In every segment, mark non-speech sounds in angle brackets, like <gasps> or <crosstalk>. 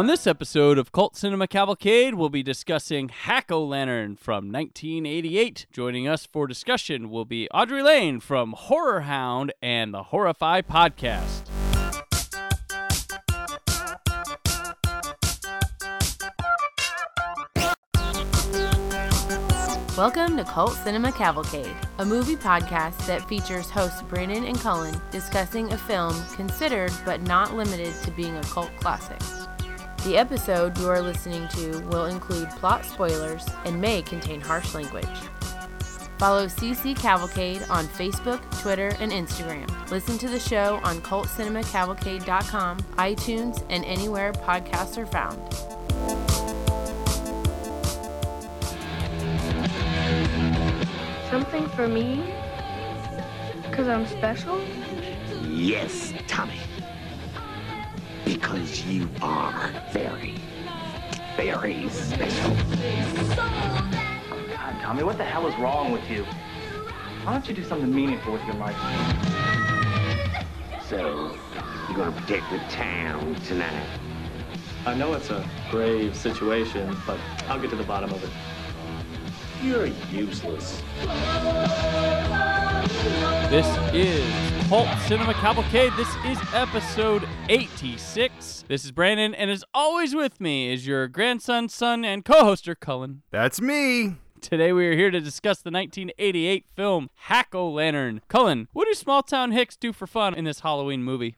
On this episode of Cult Cinema Cavalcade, we'll be discussing Hack O Lantern from 1988. Joining us for discussion will be Audrey Lane from Horror Hound and the Horrifi podcast. Welcome to Cult Cinema Cavalcade, a movie podcast that features hosts Brandon and Cullen discussing a film considered but not limited to being a cult classic. The episode you are listening to will include plot spoilers and may contain harsh language. Follow CC Cavalcade on Facebook, Twitter, and Instagram. Listen to the show on cultcinemacavalcade.com, iTunes, and anywhere podcasts are found. Something for me? Because I'm special? Yes, Tommy. Because you are very, very special. Oh, God, Tommy, what the hell is wrong with you? Why don't you do something meaningful with your life? So, you're gonna protect the town tonight. I know it's a grave situation, but I'll get to the bottom of it. You're useless. This is Cult Cinema Cavalcade. This is episode 86. This is Brandon, and as always with me is your grandson, son, and co-hoster, Cullen. That's me. Today we are here to discuss the 1988 film Hack O Lantern. Cullen, what do small town hicks do for fun in this Halloween movie?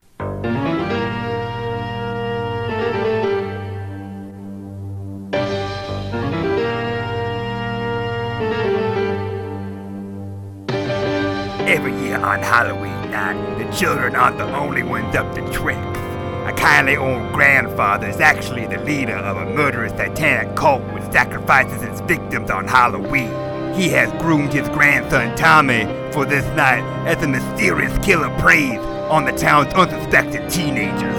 Every year on Halloween night, the children aren't the only ones up to tricks. A kindly old grandfather is actually the leader of a murderous satanic cult which sacrifices its victims on Halloween. He has groomed his grandson Tommy for this night as a mysterious killer preys on the town's unsuspecting teenagers.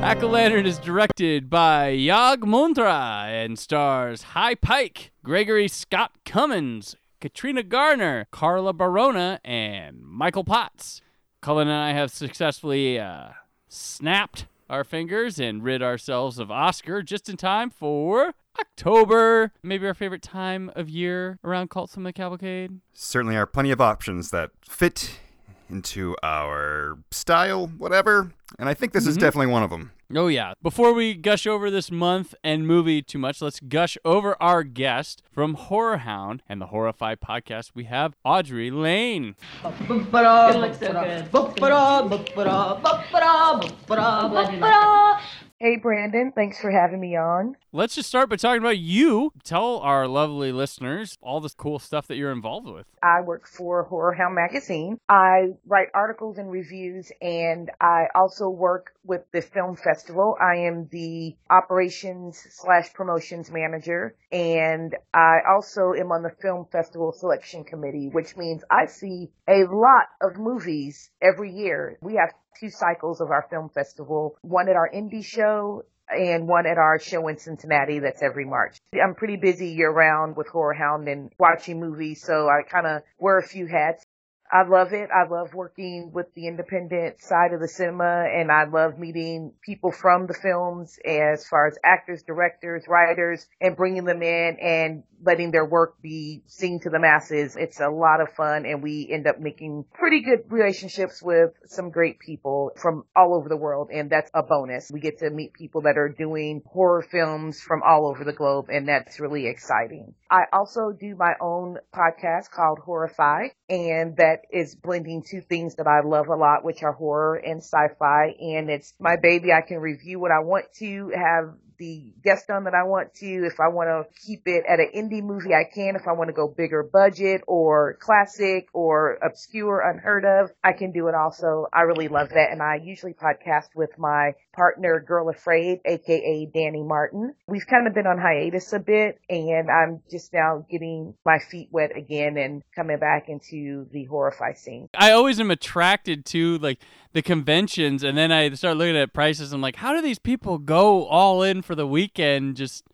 Hack Lantern is directed by Jag Mundhra and stars Hy Pyke, Gregory Scott Cummins, Katrina Garner, Carla Barona, and Michael Potts. Cullen and I have successfully uh, snapped our fingers and rid ourselves of Oscar just in time for October. Maybe our favorite time of year around Cult the Cavalcade. Certainly are plenty of options that fit into our style, whatever. And I think this is mm-hmm. definitely one of them. Oh, yeah. Before we gush over this month and movie too much, let's gush over our guest from Horror Hound and the Horrifi podcast. We have Audrey Lane. It looks so good. Hey, Brandon. Thanks for having me on. Let's just start by talking about you. Tell our lovely listeners all this cool stuff that you're involved with. I work for Horror Hound Magazine. I write articles and reviews, and I also work with the film festival. I am the operations slash promotions manager, and I also am on the film festival selection committee, which means I see a lot of movies every year. We have two cycles of our film festival, one at our indie show and one at our show in Cincinnati that's every March. I'm pretty busy year round with Horror Hound and watching movies, so I kind of wear a few hats. I love it. I love working with the independent side of the cinema and I love meeting people from the films as far as actors, directors, writers and bringing them in and letting their work be seen to the masses. It's a lot of fun and we end up making pretty good relationships with some great people from all over the world and that's a bonus. We get to meet people that are doing horror films from all over the globe and that's really exciting. I also do my own podcast called Horrifi and that is blending two things that I love a lot, which are horror and sci-fi. And it's my baby. I can review what I want to, have the guest on that I want to. If I want to keep it at an indie movie, I can. If I want to go bigger budget or classic or obscure, unheard of, I can do it also. I really love that. And I usually podcast with my partner, Girl Afraid, aka Danny Martin. We've kind of been on hiatus a bit and I'm just now getting my feet wet again and coming back into the Horrifi scene. I always am attracted to like the conventions and then I start looking at prices. I'm like, how do these people go all in for the weekend? Just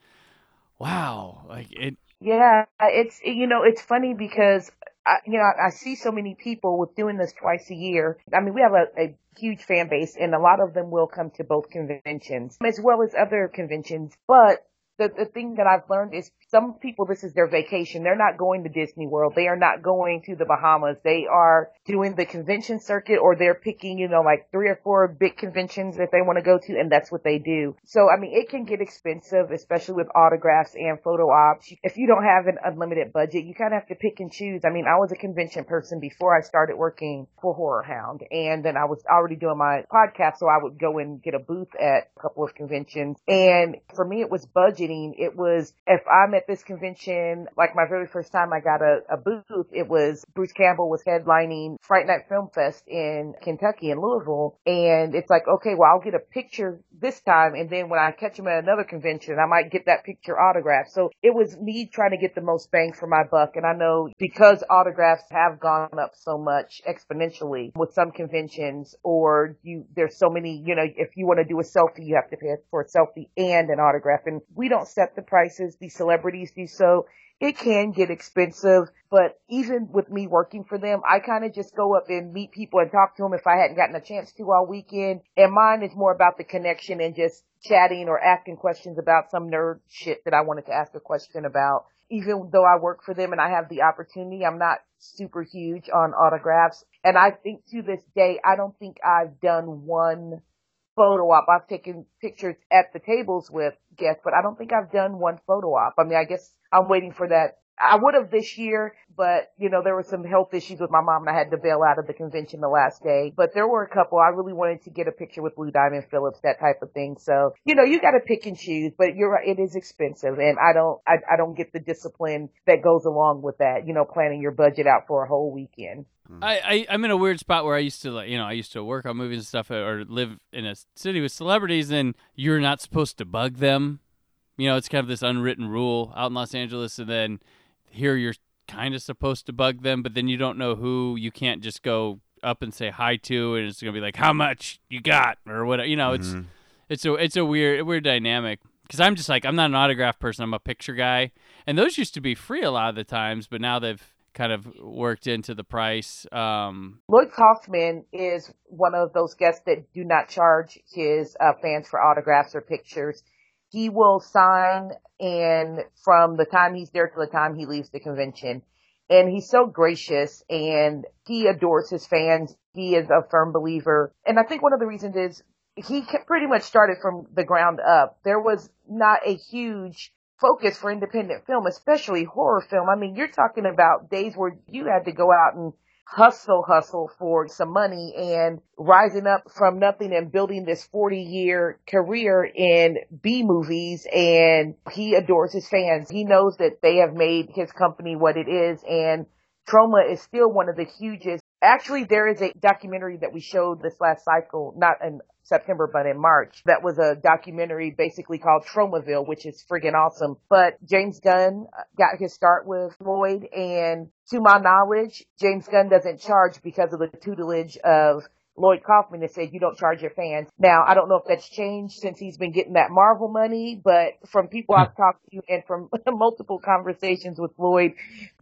wow. Like it Yeah, it's you know it's funny because I, you know, I see so many people with doing this twice a year. I mean, we have a, a huge fan base and a lot of them will come to both conventions as well as other conventions, but the, the thing that I've learned is some people, this is their vacation. They're not going to Disney World. They are not going to the Bahamas. They are doing the convention circuit or they're picking, you know, like three or four big conventions that they want to go to and that's what they do. So, I mean, it can get expensive, especially with autographs and photo ops. If you don't have an unlimited budget, you kind of have to pick and choose. I mean, I was a convention person before I started working for Horror Hound and then I was already doing my podcast. So I would go and get a booth at a couple of conventions. And for me, it was It was if I'm at this convention, like my very first time I got a, a booth, it was Bruce Campbell was headlining Fright Night Film Fest in Kentucky in Louisville. And it's like, okay, well, I'll get a picture this time. And then when I catch him at another convention, I might get that picture autographed. So it was me trying to get the most bang for my buck. And I know because autographs have gone up so much exponentially with some conventions or you, there's so many, you know, if you want to do a selfie, you have to pay for a selfie and an autograph. And we don't set the prices. The celebrities do so. It can get expensive, but even with me working for them, I kind of just go up and meet people and talk to them if I hadn't gotten a chance to all weekend. And mine is more about the connection and just chatting or asking questions about some nerd shit that I wanted to ask a question about. Even though I work for them and I have the opportunity, I'm not super huge on autographs. And I think to this day, I don't think I've done one photo op. I've taken pictures at the tables with guests, but I don't think I've done one photo op. I mean, I guess I'm waiting for that. I would have this year, but you know, there were some health issues with my mom and I had to bail out of the convention the last day. But there were a couple. I really wanted to get a picture with Lou Diamond Phillips, that type of thing. So, you know, you got to pick and choose, but you're right. It is expensive and I don't, I, I don't get the discipline that goes along with that, you know, planning your budget out for a whole weekend. Hmm. I, I I'm in a weird spot where I used to like you know I used to work on movies and stuff or live in a city with celebrities and you're not supposed to bug them. You know, it's kind of this unwritten rule out in Los Angeles, and then here you're kind of supposed to bug them, but then you don't know who. You can't just go up and say hi to, and it's gonna be like how much you got or whatever. You know, Mm-hmm. it's it's a it's a weird weird dynamic because I'm just like I'm not an autograph person. I'm a picture guy, and those used to be free a lot of the times, but now they've kind of worked into the price. Um, Lloyd Kaufman is one of those guests that do not charge his uh, fans for autographs or pictures. He will sign and from the time he's there to the time he leaves the convention. And he's so gracious and he adores his fans. He is a firm believer. And I think one of the reasons is he pretty much started from the ground up. There was not a huge focus for independent film, especially horror film. I mean, you're talking about days where you had to go out and hustle, hustle for some money and rising up from nothing and building this 40 year career in B movies. And he adores his fans. He knows that they have made his company what it is. And Troma is still one of the hugest. Actually, there is a documentary that we showed this last cycle, not in September, but in March. That was a documentary basically called Tromaville, which is friggin' awesome. But James Gunn uh, got his start with Lloyd and to my knowledge, James Gunn doesn't charge because of the tutelage of Lloyd Kaufman that said you don't charge your fans. Now, I don't know if that's changed since he's been getting that Marvel money, but from people I've hmm. talked to and from <laughs> multiple conversations with Lloyd,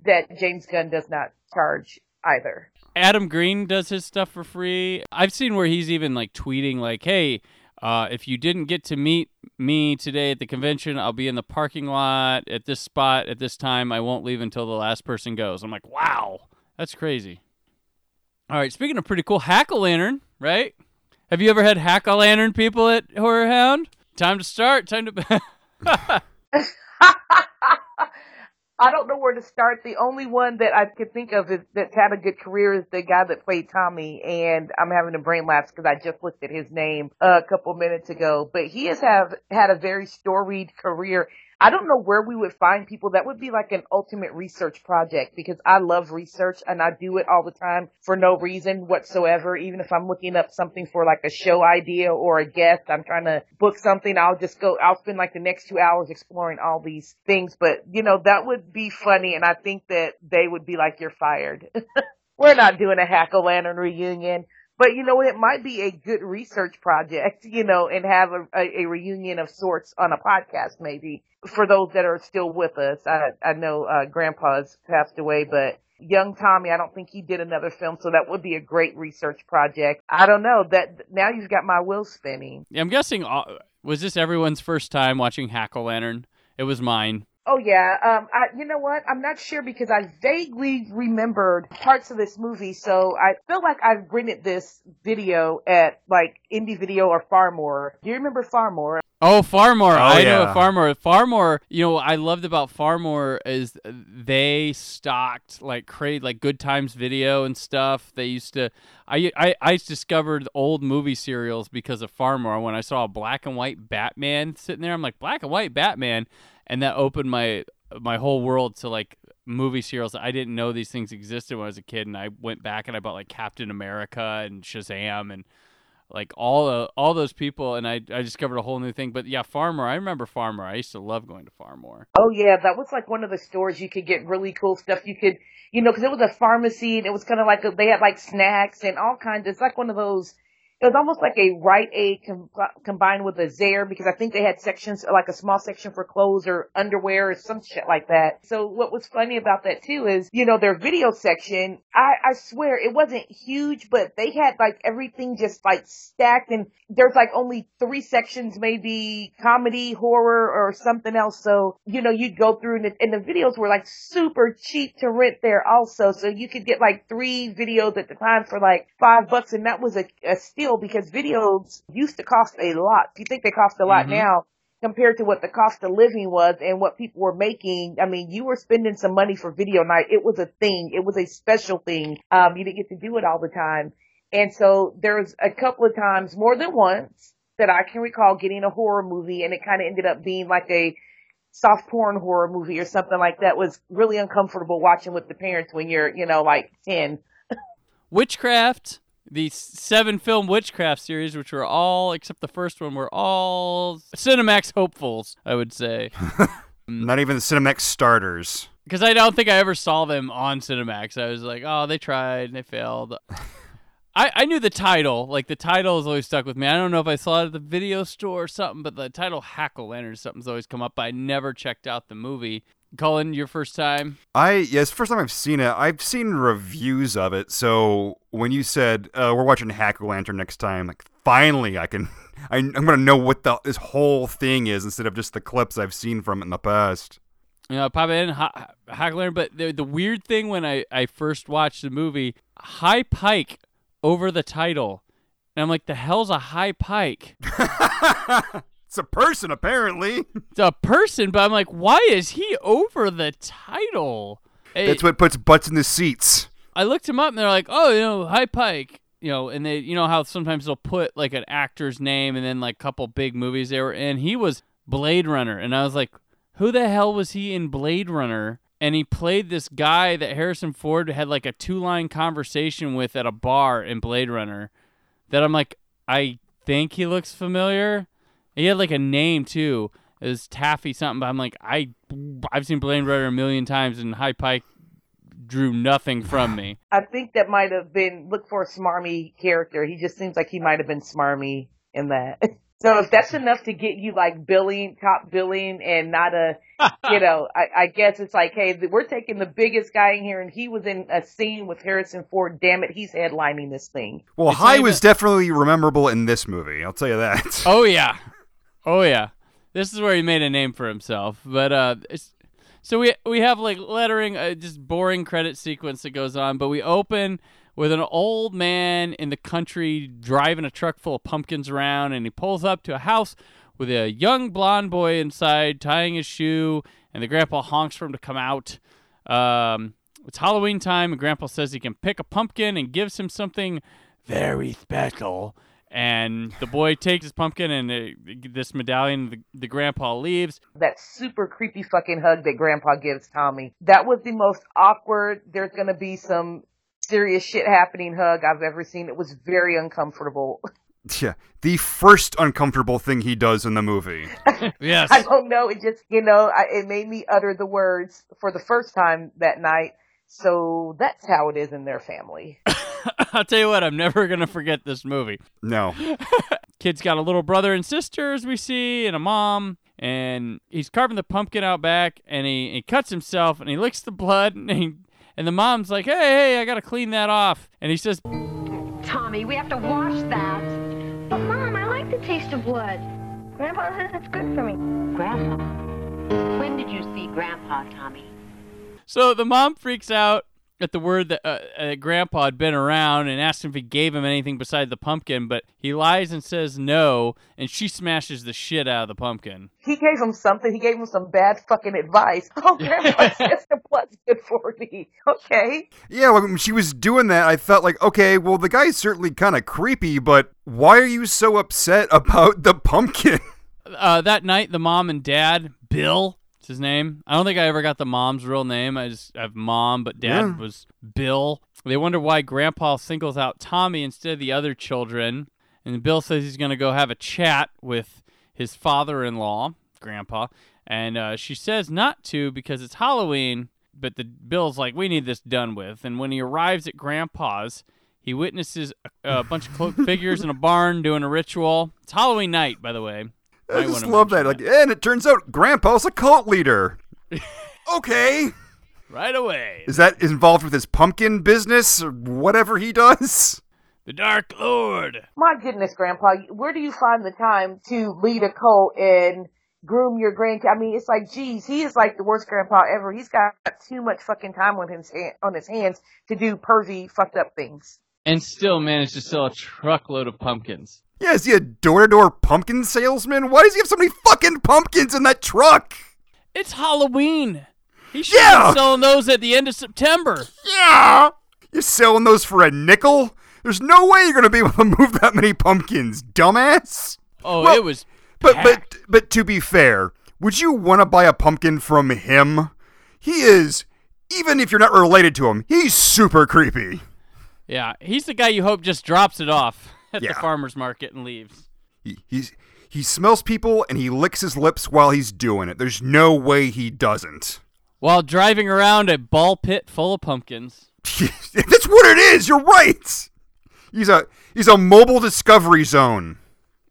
that James Gunn does not charge either. Adam Green does his stuff for free. I've seen where he's even like tweeting like, "Hey, uh, if you didn't get to meet me today at the convention, I'll be in the parking lot at this spot at this time. I won't leave until the last person goes." I'm like, "Wow, that's crazy." All right, speaking of pretty cool, hack a lantern, right? Have you ever had hack a lantern people at Horror Hound? Time to start. Time to. <laughs> <laughs> I don't know where to start. The only one that I could think of is, that's had a good career is the guy that played Tommy, and I'm having a brain lapse because I just looked at his name a couple minutes ago. But he has have had a very storied career. I don't know where we would find people. That would be like an ultimate research project because I love research and I do it all the time for no reason whatsoever. Even if I'm looking up something for like a show idea or a guest, I'm trying to book something. I'll just go, I'll spend like the next two hours exploring all these things. But you know, that would be funny. And I think that they would be like, you're fired. <laughs> We're not doing a hack o lantern reunion. But you know, it might be a good research project, <laughs> you know, and have a, a, a reunion of sorts on a podcast maybe for those that are still with us. I, I know, uh, grandpa's passed away, but young Tommy, I don't think he did another film, so that would be a great research project. I don't know that now you've got my wheels spinning. Yeah, I'm guessing was this everyone's first time watching Hack Lantern? It was mine. Oh yeah, um, I, you know what? I'm not sure because I vaguely remembered parts of this movie, so I feel like I've rented this video at like Indie Video or Phar-Mor. Do you remember Phar-Mor? Oh, Phar-Mor. Oh, I yeah. know Phar-Mor. Phar-Mor, you know, what I loved about Phar-Mor is they stocked like crate like Good Times Video and stuff. They used to I I I discovered old movie serials because of Phar-Mor when I saw a black and white Batman sitting there. I'm like, black and white Batman, and that opened my my whole world to like movie serials. I didn't know these things existed when I was a kid, and I went back and I bought like Captain America and Shazam and like all uh, all those people, and I I discovered a whole new thing. But yeah, Phar-Mor. I remember Phar-Mor. I used to love going to Phar-Mor. Oh yeah, that was like one of the stores you could get really cool stuff. You could, you know, because it was a pharmacy and it was kind of like a, they had like snacks and all kinds. It's like one of those. It was almost like a Rite Aid com- combined with a Zayre because I think they had sections like a small section for clothes or underwear or some shit like that. So what was funny about that too is, you know, their video section. I I swear it wasn't huge, but they had like everything just like stacked and there's like only three sections, maybe comedy, horror, or something else. So, you know, you'd go through and the, and the videos were like super cheap to rent there also. So you could get like three videos at the time for like five bucks. And that was a, a steal because videos used to cost a lot. Do you think they cost a lot Mhm. now compared to what the cost of living was and what people were making. I mean, you were spending some money for video night. It was a thing. It was a special thing. Um, you didn't get to do it all the time. And so there was a couple of times, more than once, that I can recall getting a horror movie and it kind of ended up being like a soft porn horror movie or something like that was really uncomfortable watching with the parents when you're, you know, like 10. Witchcraft, the seven film Witchcraft series, which were all except the first one, were all Cinemax hopefuls. I would say. <laughs> Not even the Cinemax starters. Because I don't think I ever saw them on Cinemax. I was like, oh, they tried and they failed. <laughs> I, I knew the title. Like, the title has always stuck with me. I don't know if I saw it at the video store or something, but the title Hackle Lantern or something's always come up. But I never checked out the movie. Cullen, your first time? I yeah, first time I've seen it. I've seen reviews of it. So when you said uh, we're watching Hack o' Lantern next time, like finally I can, <laughs> I, I'm gonna know what the this whole thing is instead of just the clips I've seen from it in the past. You know, pop in Ha- Hack o' Lantern. But the, the weird thing when I, I first watched the movie, Hy Pyke over the title. And I'm like, the hell's a Hy Pyke? <laughs> It's a person apparently. <laughs> It's a person, but I'm like, why is he over the title? That's It- what puts butts in the seats. I looked him up and they're like, oh, you know, Hy Pyke. You know, and they, you know how sometimes they'll put like an actor's name and then like a couple big movies they were in. He was Blade Runner, and I was like, who the hell was he in Blade Runner? And he played this guy that Harrison Ford had like a two line conversation with at a bar in Blade Runner. That I'm like, I think he looks familiar. He had like a name too. It was Taffy something, but I'm like, I, I've seen Blade Runner a million times, and Hy Pyke drew nothing from me. <sighs> I think that might have been look for a smarmy character. He just seems like he might have been smarmy in that. <laughs> So if that's enough to get you like billing, top billing, and not a, <laughs> you know, I, I guess it's like, hey, we're taking the biggest guy in here, and he was in a scene with Harrison Ford. Damn it, he's headlining this thing. Well, It's High not was even- definitely memorable in this movie. I'll tell you that. Oh yeah, oh yeah. This is where he made a name for himself. But uh, so we we have like lettering, uh, just boring credit sequence that goes on. But we open with an old man in the country driving a truck full of pumpkins around, and he pulls up to a house with a young blonde boy inside tying his shoe, and the grandpa honks for him to come out. Um, it's Halloween time, and grandpa says he can pick a pumpkin and gives him something very special. And the boy takes his pumpkin and uh, this medallion. The, the grandpa leaves. That super creepy fucking hug that Grandpa gives Tommy. That was the most awkward. There's gonna be some serious shit happening hug I've ever seen. It was very uncomfortable. <laughs> yeah, the first uncomfortable thing he does in the movie. <laughs> Yes. I don't know. It just, you know, I, it made me utter the words for the first time that night. So that's how it is in their family. <laughs> <laughs> I'll tell you what, I'm never gonna forget this movie. No. <laughs> Kid's got a little brother and sister, as we see, and a mom, and he's carving the pumpkin out back, and he, he cuts himself, and he licks the blood, <laughs> and he And the mom's like, hey, hey, I got to clean that off. And he says, Tommy, we have to wash that. But, Mom, I like the taste of blood. Grandpa says it's good for me. Grandpa? When did you see Grandpa, Tommy? So the mom freaks out at the word that uh, uh, Grandpa had been around and asked him if he gave him anything besides the pumpkin, but he lies and says no, and she smashes the shit out of the pumpkin. He gave him something. He gave him some bad fucking advice. Oh, Grandpa says the blood's good for me. Okay. Yeah, when she was doing that, I felt like, okay, well, the guy's certainly kind of creepy, but why are you so upset <laughs> about the pumpkin? Uh, that night, the mom and dad, Bill, it's his name. I don't think I ever got the mom's real name. I just have mom, but dad Yeah. was Bill. They wonder why Grandpa singles out Tommy instead of the other children. And Bill says he's going to go have a chat with his father-in-law, Grandpa. And uh, she says not to because it's Halloween. But the Bill's like, we need this done with. And when he arrives at Grandpa's, he witnesses a, a bunch of cloaked <laughs> figures in a barn doing a ritual. It's Halloween night, by the way. I Might just love mention that. Like, and it turns out Grandpa's a cult leader. <laughs> okay. Right away. Is that involved with his pumpkin business or whatever he does? The Dark Lord. My goodness, Grandpa, where do you find the time to lead a cult and groom your grandkid? I mean, it's like, geez, he is like the worst grandpa ever. He's got too much fucking time on his hand, on his hands to do pervy, fucked up things. And still managed to sell a truckload of pumpkins. Yeah, is he a door-to-door pumpkin salesman? Why does he have so many fucking pumpkins in that truck? It's Halloween. He should Yeah. be selling those at the end of September. Yeah! You're selling those for a nickel? There's no way you're gonna be able to move that many pumpkins, dumbass. Oh, Well, it was. But but but to be fair, would you want to buy a pumpkin from him? He is, even if you're not related to him, he's super creepy. Yeah, he's the guy you hope just drops it off at the farmer's market and leaves. He, he's he smells people and he licks his lips while he's doing it. There's no way he doesn't. While driving around a ball pit full of pumpkins. <laughs> That's what it is. You're right. He's a he's a mobile discovery zone.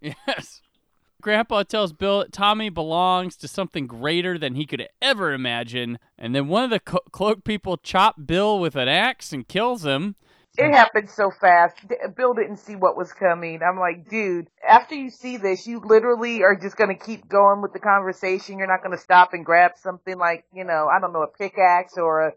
Yes. Grandpa tells Bill that Tommy belongs to something greater than he could ever imagine, and then one of the co- cloaked people chop Bill with an axe and kills him. It happened so fast. D- Bill didn't see what was coming. I'm like, dude, after you see this, you literally are just going to keep going with the conversation. You're not going to stop and grab something like, you know, I don't know, a pickaxe or a,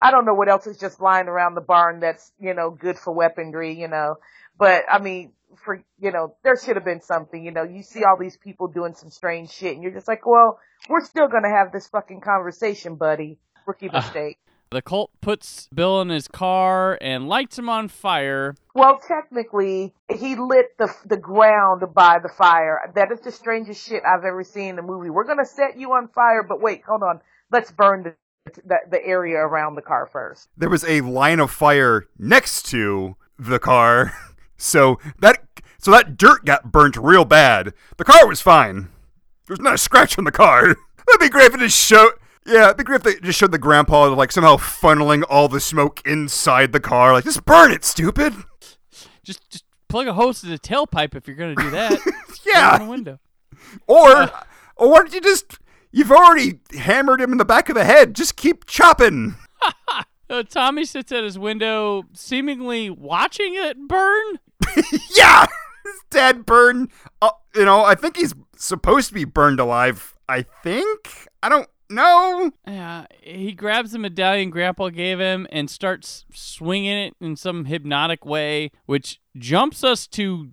I don't know what else is just lying around the barn that's, you know, good for weaponry, you know. But I mean, for, you know, there should have been something, you know, you see all these people doing some strange shit and you're just like, well, we're still going to have this fucking conversation, buddy. Rookie uh, mistake. The cult puts Bill in his car and lights him on fire. Well, technically, he lit the the ground by the fire. That is the strangest shit I've ever seen in a movie. We're gonna set you on fire, but wait, hold on. Let's burn the the, the area around the car first. There was a line of fire next to the car, <laughs> so that so that dirt got burnt real bad. The car was fine. There's not a scratch on the car. <laughs> That'd be great if it just showed. Yeah, it'd be great if they just showed the grandpa like somehow funneling all the smoke inside the car. Like, just burn it, stupid. Just just plug a hose to the tailpipe if you're gonna do that. <laughs> Yeah. Window. Or, or why don't you just? You've already hammered him in the back of the head. Just keep chopping. <laughs> Uh, Tommy sits at his window, seemingly watching it burn. <laughs> yeah, his dad burned. Uh, you know, I think he's supposed to be burned alive. I think. I don't know. Yeah, he grabs the medallion Grandpa gave him and starts swinging it in some hypnotic way, which jumps us to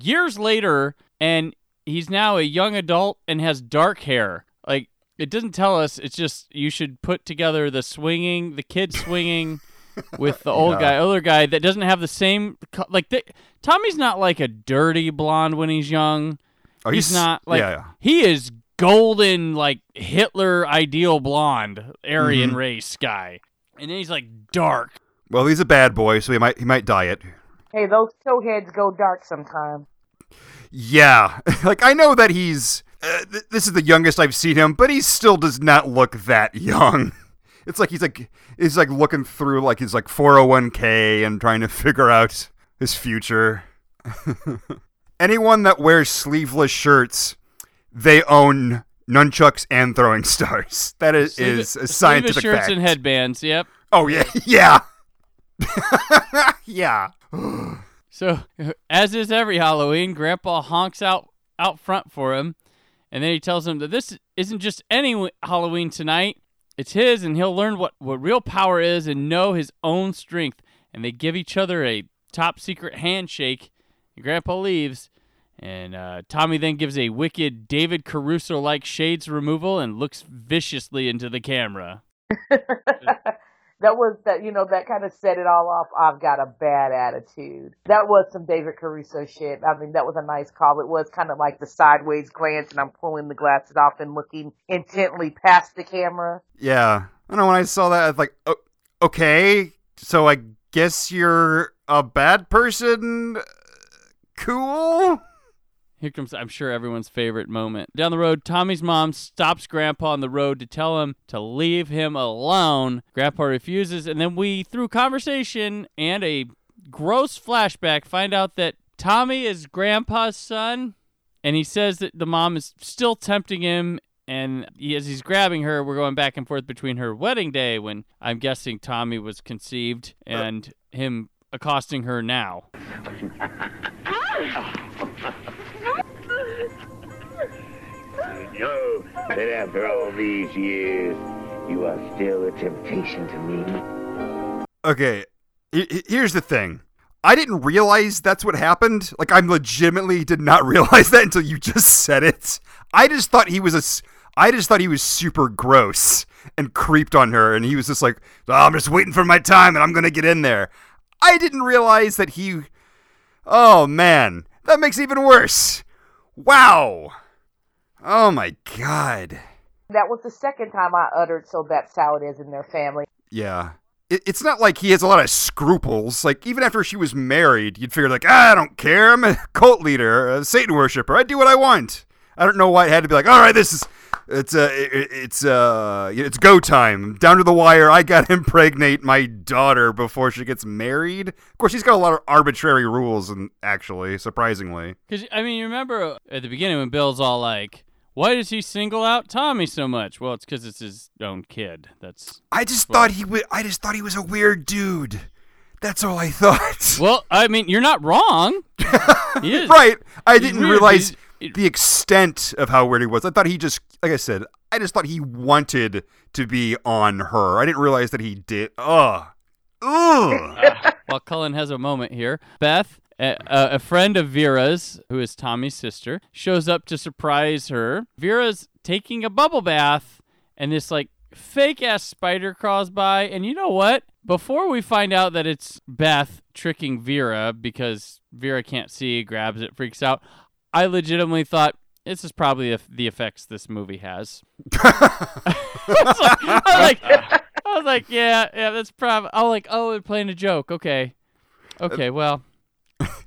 years later, and he's now a young adult and has dark hair. Like it doesn't tell us. It's just you should put together the swinging, the kid <laughs> swinging. with the old Yeah. guy, older guy that doesn't have the same like the, Tommy's not like a dirty blonde when he's young. Oh, he's, he's- not like yeah, yeah. he is golden like Hitler ideal blonde Aryan Mhm. race guy, and then he's like dark. Well, he's a bad boy, so he might he might diet. Hey, those towheads go dark sometime. Yeah, <laughs> like I know that he's. Uh, th- this is the youngest I've seen him, but he still does not look that <laughs> young. It's like he's like he's like looking through like his like 401k and trying to <laughs> figure out his future. Anyone that wears sleeveless shirts, they own nunchucks and throwing stars. <laughs> That is, is a scientific shirts fact. and headbands. Yep. Oh yeah, <laughs> yeah, <laughs> yeah. <gasps> So, as is every Halloween, Grandpa honks out out front for him, and then he tells him that this isn't just any Halloween tonight; it's his, and he'll learn what what real power is and know his own strength. And they give each other a top secret handshake. And Grandpa leaves, and uh, Tommy then gives a wicked David Caruso like shades removal and looks viciously into the camera. <laughs> that was that you know that kind of set it all off. I've got a bad attitude. That was some David Caruso shit. I mean, that was a nice call. It was kind of like the sideways glance, and I'm pulling the glasses off and looking intently past the camera. Yeah, I know. When I saw that, I was like, oh, okay, so I guess you're a bad person. Cool. Here comes, I'm sure, everyone's favorite moment. Down the road, Tommy's mom stops Grandpa on the road to tell him to leave him alone. Grandpa refuses, and then we, through conversation and a gross flashback, find out that Tommy is Grandpa's son, and he says that the mom is still tempting him. And as he's grabbing her, we're going back and forth between her wedding day, when I'm guessing Tommy was conceived, and him accosting her now. <laughs> know that after all these years, you are still a temptation to me. Okay, he- he- here's the thing. I didn't realize that's what happened. Like, I legitimately did not <laughs> realize that until you just said it. I just thought he was a. I just thought he was super gross and creeped on her, and he was just like, "Oh, I'm just waiting for my time, and I'm gonna get in there. I didn't realize that he. Oh man, that makes it even worse. Wow. Oh my god. That was the second time I uttered, so that's how it is in their family. Yeah. It, it's not like he has a lot of scruples. Like, even after she was married, you'd figure, like, ah, I don't care. I'm a <laughs> cult leader, a Satan worshiper. I do what I want. I don't know why it had to be like, all right, this is, it's, uh, it, it's, uh, it's go time. Down to the wire. I got to <laughs> impregnate my daughter before she gets married. Of course, she's got a lot of arbitrary rules, and actually, surprisingly. Because I mean, you remember at the beginning when Bill's all like, "Why does he single out Tommy so much?" Well, it's because it's his own kid. That's I just thought he was, I just thought he was a weird dude. That's all I thought. <laughs> well. I mean, you're not wrong. He <laughs> is. right. I He's didn't weird, realize he's- the extent of how weird he was. I thought he just, like I said, I just thought he wanted to be on her. I didn't realize that he did. Ugh. Ugh. <laughs> While Cullen has a moment here, Beth, a, a friend of Vera's, who is Tommy's sister, shows up to surprise her. Vera's taking a bubble bath, and this like fake ass spider crawls by. And you know what? Before we find out that it's Beth tricking Vera because Vera can't see, grabs it, freaks out, I legitimately thought this is probably the- the effects this movie has. I was like, I was like, I was like, yeah, yeah, that's probably. I was like, oh, they're playing a joke. Okay, okay, well,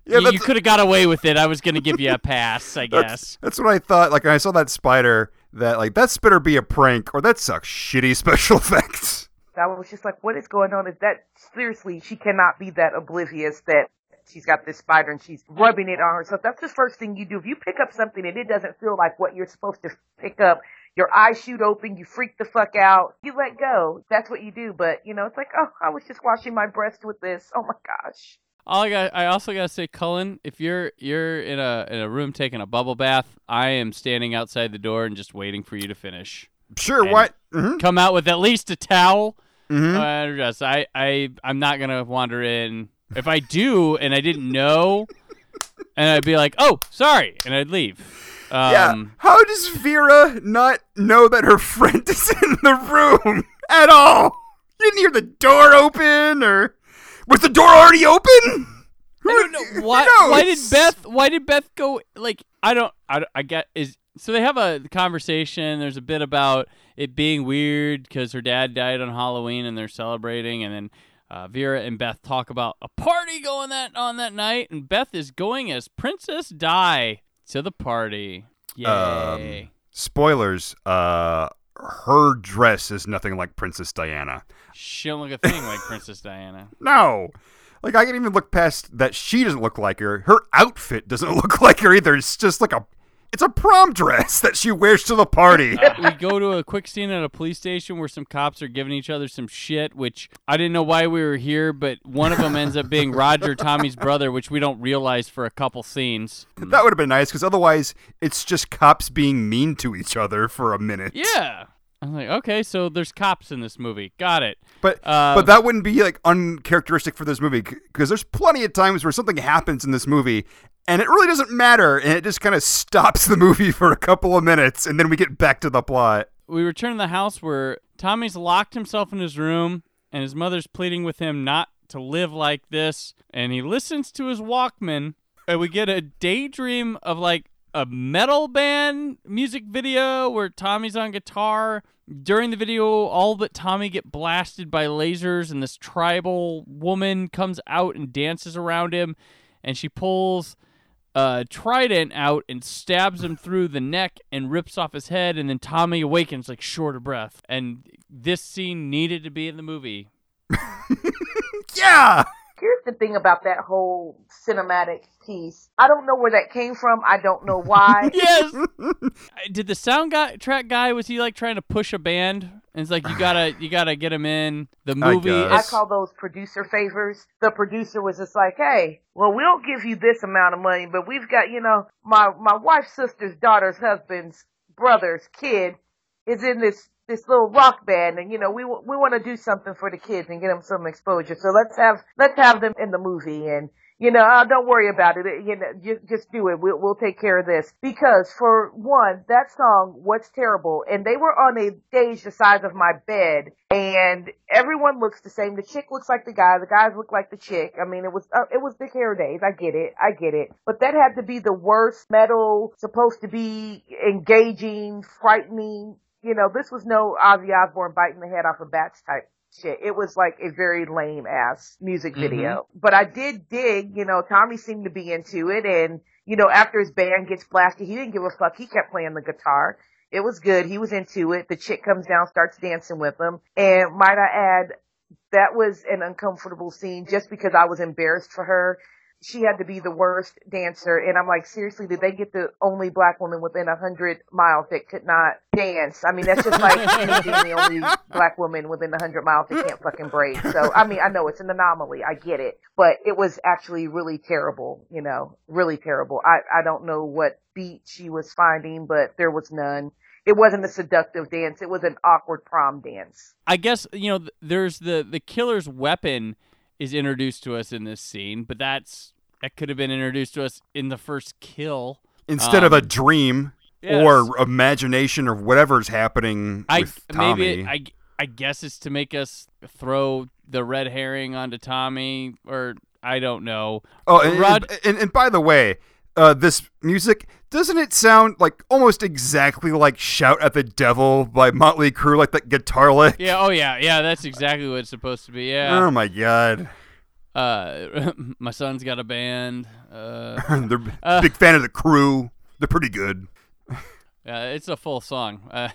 Yeah, you, that's- could have got away with it. I was gonna give you a pass, I <laughs> That's, guess. that's what I thought. Like, when I saw that spider, that, like, that better be a prank, or that sucks shitty <laughs> special effects. I was just like, what is going on? Is that seriously? She cannot be that oblivious that she's got this spider and she's rubbing it on herself. That's the first thing you do. If you pick up something and it doesn't feel like what you're supposed to pick up, your eyes shoot open, you freak the fuck out, you let go. That's what you do. But you know, it's like, oh, I was just washing my breast with this. Oh my gosh. All I got, I also gotta say, Cullen, if you're you're in a in a room taking a bubble bath, I am standing outside the door and just waiting for you to finish. Sure, And what? Mhm. Come out with at least a towel. Mhm. Uh, just, I I I'm not gonna wander in. If I do and I didn't know, and I'd be like, oh, sorry, and I'd leave. Um, yeah. How does Vera not know that her friend is in the room <laughs> at all? You didn't hear the door open, or was the door already open? I don't know <laughs> why. Why did Beth? Why did Beth go? Like I don't. I, don't- I get is so they have a conversation. There's a bit about it being weird because her dad died on Halloween and they're celebrating, and then uh, Vera and Beth talk about a party going that on that night, and Beth is going as Princess Di to the party. Yay! Um, spoilers. Uh, her dress is nothing like Princess Diana. she don't look a thing like Princess Diana. <laughs> No. Like I can even look past that she doesn't look like her. Her outfit doesn't <laughs> look like her either. It's just like a It's a prom dress <laughs> that she wears to the party. Uh, we go to a quick scene at a police station where some cops are giving each other some shit, which I didn't know why we were here, but one of them ends up being Roger, Tommy's brother, which we don't realize for a couple scenes. that would have been nice because otherwise it's just cops being mean to each other for a minute. Yeah. I'm like, okay, so there's cops in this movie. Got it. But Uh, but that wouldn't be like uncharacteristic for this movie because there's plenty of times where something happens in this movie and it really doesn't matter and it just kind of stops the movie for a couple of minutes and then we get back to the plot. we return to the house where Tommy's locked himself in his room and his mother's pleading with him not to live like this. And he listens to his Walkman, and we get a daydream of like a metal band music video where Tommy's on guitar. During the video, all but Tommy get blasted by lasers, and this tribal woman comes out and dances around him, and she pulls uh, trident out and stabs him through the neck and rips off his head, and then Tommy awakens like short of breath. And this scene needed to be in the movie. <laughs> Yeah. Here's the thing about that whole cinematic piece. I don't know where that came from. I don't know why. <laughs> yes. <laughs> Did the sound guy track guy was he like trying to push a band? And it's like you gotta <sighs> you gotta get him in the movie. guess. I call those producer favors. The producer was just like, "Hey, well, we'll give you this amount of money, but we've got, you know, my my wife's sister's daughter's husband's brother's kid is in this this little rock band, and you know, we we want to do something for the kids and get them some exposure. So let's have let's have them in the movie, and you know, uh, don't worry about it. You know, just just do it. We'll we'll take care of this because for one, that song, "What's Terrible," and they were on a stage the size of my bed, and everyone looks the same. The chick looks like the guy. The guys look like the chick. I mean, it was uh, it was the hair days. I get it. I get it. But that had to be the worst metal, supposed to be engaging, frightening. You know, this was no Ozzy Osbourne biting the head off a bats type shit. It was like a very lame ass music mm-hmm. video. But I did dig, you know, Tommy seemed to be into it and, you know, after his band gets blasted, he didn't give a fuck. He kept playing the guitar. It was good. He was into it. The chick comes down, starts dancing with him. And might I add, that was an uncomfortable scene just because I was embarrassed for her. She had to be the worst dancer. And I'm like, seriously, did they get the only black woman within a hundred miles that could not dance? I mean, that's just like <laughs> being the only black woman within a hundred miles that can't fucking braid. So, I mean, I know it's an anomaly. I get it, but it was actually really terrible, you know, really terrible. I, I don't know what beat she was finding, but there was none. It wasn't a seductive dance. It was an awkward prom dance. I guess you know there's the the killer's weapon is introduced to us in this scene, but that's that could have been introduced to us in the first kill Instead of a Um, dream yes. or imagination or whatever's happening I with Tommy. maybe it, I I guess it's to make us throw the red herring onto Tommy or I don't know. Oh, and, Rod, and, and by the way, uh, this music doesn't it sound like almost exactly like "Shout at the Devil" by Motley Crue, like that guitar lick? yeah, oh yeah, yeah, that's exactly what it's supposed to be. Yeah. Oh my god, Uh, <laughs> my son's got a band. Uh, <laughs> they're Uh. big fan of the Crew. They're pretty good. <laughs> Yeah, it's a full song. Uh,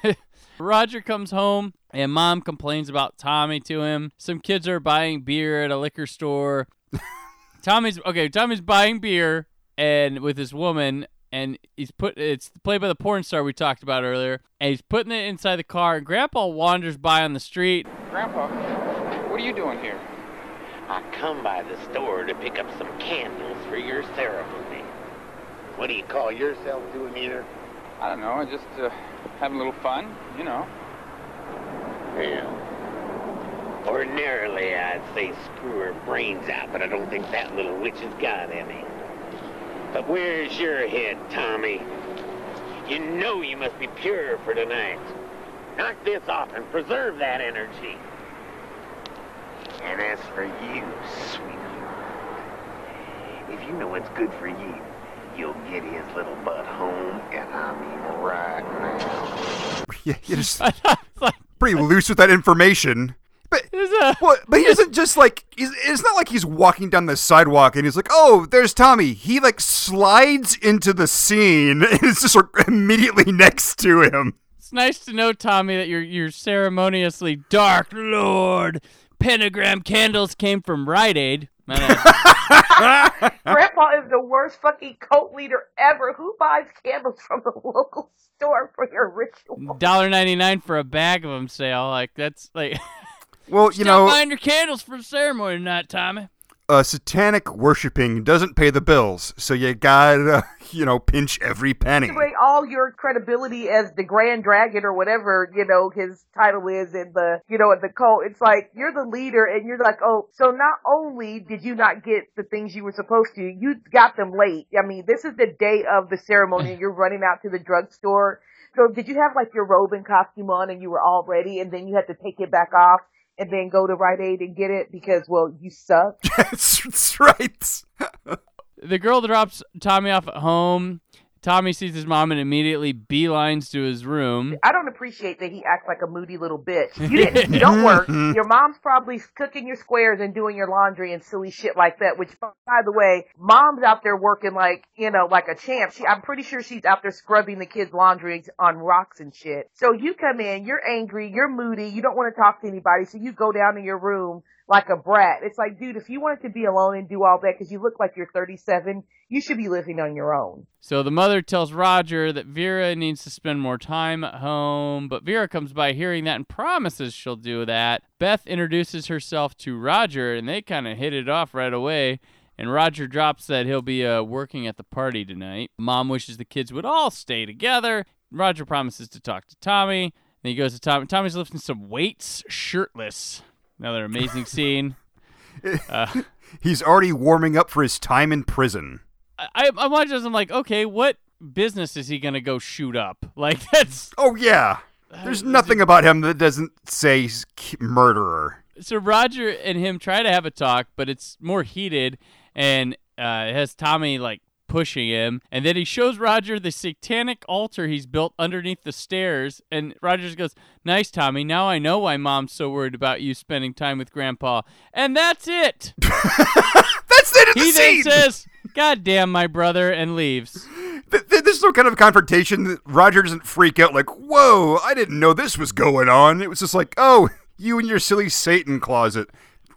Roger comes home and mom complains about Tommy to him. Some kids are buying beer at a liquor store. Tommy's okay. Tommy's buying beer and with his woman, and he's put it's played by the porn star we talked about earlier, and he's putting it inside the car. And Grandpa wanders by on the street. Grandpa, what are you doing here? I come by the store to pick up some candles for your ceremony. What do you call yourself doing here? I don't know, I just uh, having a little fun, you know. Yeah. Ordinarily, I'd say screw her brains out, but I don't think that little witch has got any. But where's your head, Tommy? You know you must be pure for tonight. Knock this off and preserve that energy. And as for you, sweetheart, if you know what's good for you, you'll get his little butt home, and I mean right now. Yeah, you're just <laughs> pretty loose with that information. But well, but he doesn't just like he's, it's not like he's walking down the sidewalk and he's like, "Oh, there's Tommy." He like slides into the scene and it's just like, immediately <laughs> next to him. It's nice to know, Tommy, that you're you're ceremoniously dark lord. Pentagram candles came from Rite Aid. <laughs> Grandpa is the worst fucking cult leader ever. Who buys candles from the local store for your ritual? Dollar ninety nine for a bag of them sale. Like that's like. Well, you Stop know, buying your candles for the ceremony tonight, Tommy. Uh, satanic worshiping doesn't pay the bills, so you gotta, <laughs> you know, pinch every penny. All your credibility as the Grand Dragon or whatever you know his title is in the you know in the cult. It's like you're the leader, and you're like, oh, so not only did you not get the things you were supposed to, you got them late. I mean, this is the day of the ceremony, and you're running out to the drugstore. So did you have like your robe and costume on, and you were all ready, and then you had to take it back off? And then go to Rite Aid and get it because, well, you suck. <laughs> that's, that's right. <laughs> The girl drops Tommy off at home. Tommy sees his mom and immediately beelines to his room. I don't appreciate that he acts like a moody little bitch. You didn't, you don't <laughs> work. Your mom's probably cooking your squares and doing your laundry and silly shit like that. Which, by the way, mom's out there working like you know, like a champ. She, I'm pretty sure she's out there scrubbing the kids' laundry on rocks and shit. So you come in, you're angry, you're moody, you don't want to talk to anybody, so you go down in your room like a brat. It's like, dude, if you wanted to be alone and do all that because you look like you're 37, you should be living on your own. So the mother tells Roger that Vera needs to spend more time at home, but Vera comes by hearing that and promises she'll do that. Beth introduces herself to Roger, and they kind of hit it off right away. And Roger drops that he'll be uh, working at the party tonight. Mom wishes the kids would all stay together. Roger promises to talk to Tommy. Then he goes to Tommy. Tommy's lifting some weights shirtless. Another amazing scene. <laughs> Uh, He's already warming up for his time in prison. I, I watch this. I'm like, okay, what business is he gonna go shoot up? <laughs> Like that's Oh yeah. There's nothing about him that doesn't say murderer. so Roger and him try to have a talk, but it's more heated, and uh, it has Tommy like pushing him, and then he shows Roger the satanic altar he's built underneath the stairs, and Roger goes, "Nice, Tommy. Now I know why Mom's so worried about you spending time with Grandpa." And that's it. <laughs> That's the end of the he then scene. says, "God damn my brother," and leaves. This is no kind of confrontation that Roger doesn't freak out like, whoa, I didn't know this was going on. It was just like, oh, you and your silly Satan closet.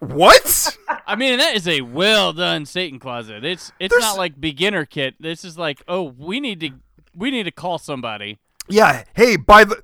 What? <laughs> I mean, that is a well done Satan closet. It's it's There's- not like beginner kit. This is like, oh, we need to we need to call somebody. yeah, hey, by the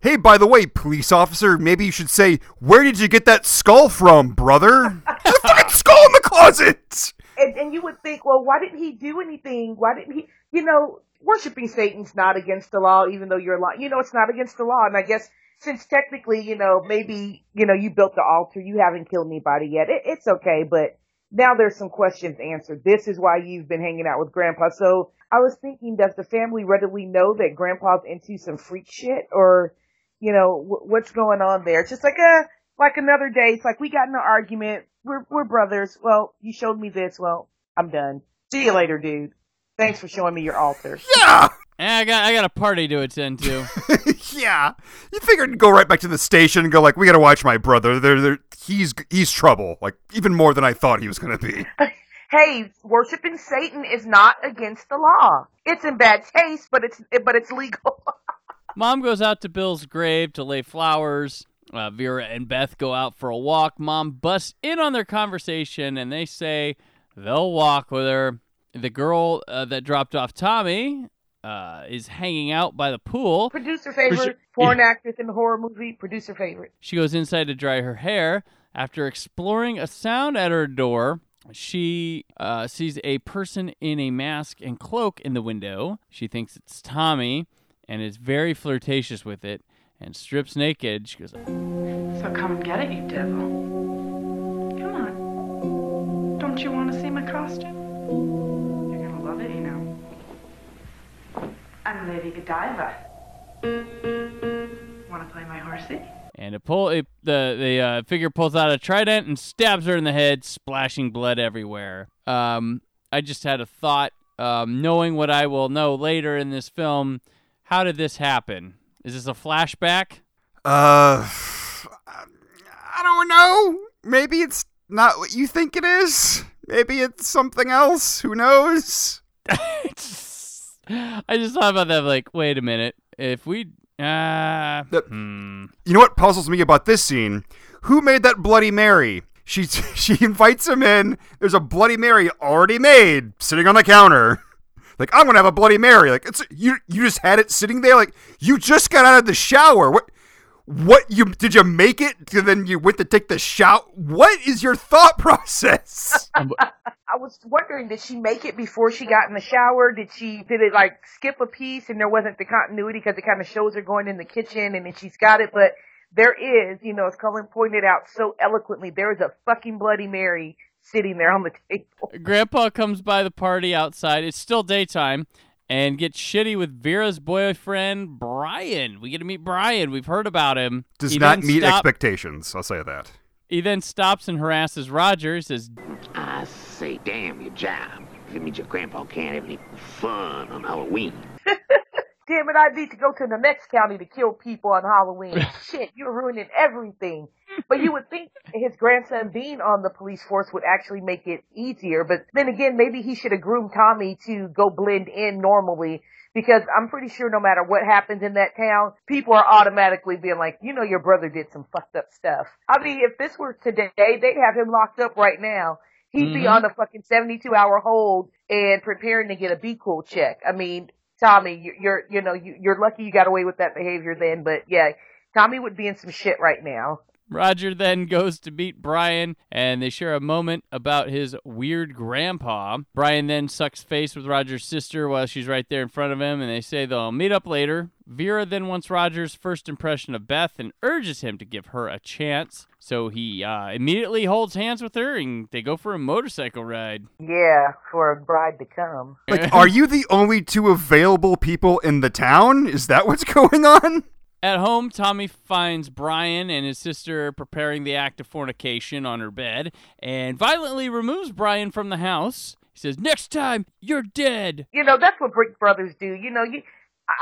Hey, by the way, police officer, maybe you should say, where did you get that skull from, brother? <laughs> the fucking skull in the closet! And, and you would think, well, why didn't he do anything? Why didn't he, you know, worshiping Satan's not against the law, even though you're lying. You know, it's not against the law. And I guess since technically, you know, maybe, you know, you built the altar, you haven't killed anybody yet. It, it's okay, but now there's some questions answered. This is why you've been hanging out with grandpa. So I was thinking, does the family readily know that grandpa's into some freak shit or, you know, w- what's going on there? It's just like a, like another day. It's like we got in an argument. We're, we're brothers. Well, you showed me this. Well, I'm done. See you later, dude. Thanks for showing me your altar. Yeah! I got I got a party to attend to. <laughs> yeah. You figured to go right back to the station and go like, we gotta watch my brother. They're, they're, he's he's trouble. Like even more than I thought he was gonna be. <laughs> Hey, worshiping Satan is not against the law. It's in bad taste, but it's but it's legal. <laughs> Mom goes out to Bill's grave to lay flowers. Uh, Vera and Beth go out for a walk. Mom busts in on their conversation and they say they'll walk with her. The girl uh, that dropped off Tommy uh, is hanging out by the pool. Producer favorite, porn actress in the horror movie. Producer favorite. She goes inside to dry her hair. After exploring a sound at her door, she uh, sees a person in a mask and cloak in the window. She thinks it's Tommy and is very flirtatious with it and strips naked. She goes, So come and get it, you devil. Come on. Don't you want to see my costume? I'm Lady Godiva. Want to play my horsey? and it pull it, the the uh, figure pulls out a trident and stabs her in the head, splashing blood everywhere. Um, I just had a thought, um, knowing what I will know later in this film. How did this happen? Is this a flashback? Uh, I don't know. Maybe it's not what you think it is. Maybe it's something else. Who knows? <laughs> <laughs> I just thought about that. Like, wait a minute. If we, uh, hmm. You know what puzzles me about this scene? Who made that Bloody Mary? She <laughs> she invites him in. There's a Bloody Mary already made, sitting on the counter. Like I'm gonna have a Bloody Mary. Like it's you. You just had it sitting there. Like you just got out of the shower. What? What you did you make it? And then you went to take the shower. What is your thought <laughs> process? <laughs> I was wondering, did she make it before she got in the shower? Did she, did it like skip a piece and there wasn't the continuity because it kind of shows her going in the kitchen and then she's got it, but there is, you know, as Cullen pointed out so eloquently, there is a fucking Bloody Mary sitting there on the table. Grandpa comes by the party outside. It's still daytime. And get shitty with Vera's boyfriend, Brian. We get to meet Brian. We've heard about him. Does He not meet stop- expectations. I'll say that. He then stops and harasses Roger. Says, I say, damn your job. That means your grandpa can't have any fun on Halloween. <laughs> Damn it, I need to go to the next county to kill people on Halloween. <laughs> Shit, you're ruining everything. But you would think his grandson being on the police force would actually make it easier. But then again, maybe he should have groomed Tommy to go blend in normally because I'm pretty sure no matter what happens in that town, people are automatically being like, you know, your brother did some fucked up stuff. I mean, if this were today, they'd have him locked up right now. He'd be Mhm. on a fucking 72 hour hold and preparing to get a Be Cool check. I mean, Tommy, you- you're, you know, you, you're lucky you got away with that behavior then, but yeah, Tommy would be in some shit right now. Roger then goes to meet Brian, and they share a moment about his weird grandpa. Brian then sucks face with Roger's sister while she's right there in front of him, and they say they'll meet up later. Vera then wants Roger's first impression of Beth and urges him to give her a chance. So he uh, immediately holds hands with her, and they go for a motorcycle ride. Yeah, for a bride to come. Like, are you the only two available people in the town? Is that what's <laughs> going on? At home, Tommy finds Brian and his sister preparing the act of fornication on her bed and violently removes Brian from the house. He says, Next time, you're dead. You know, that's what Brick Brothers do. You know, you,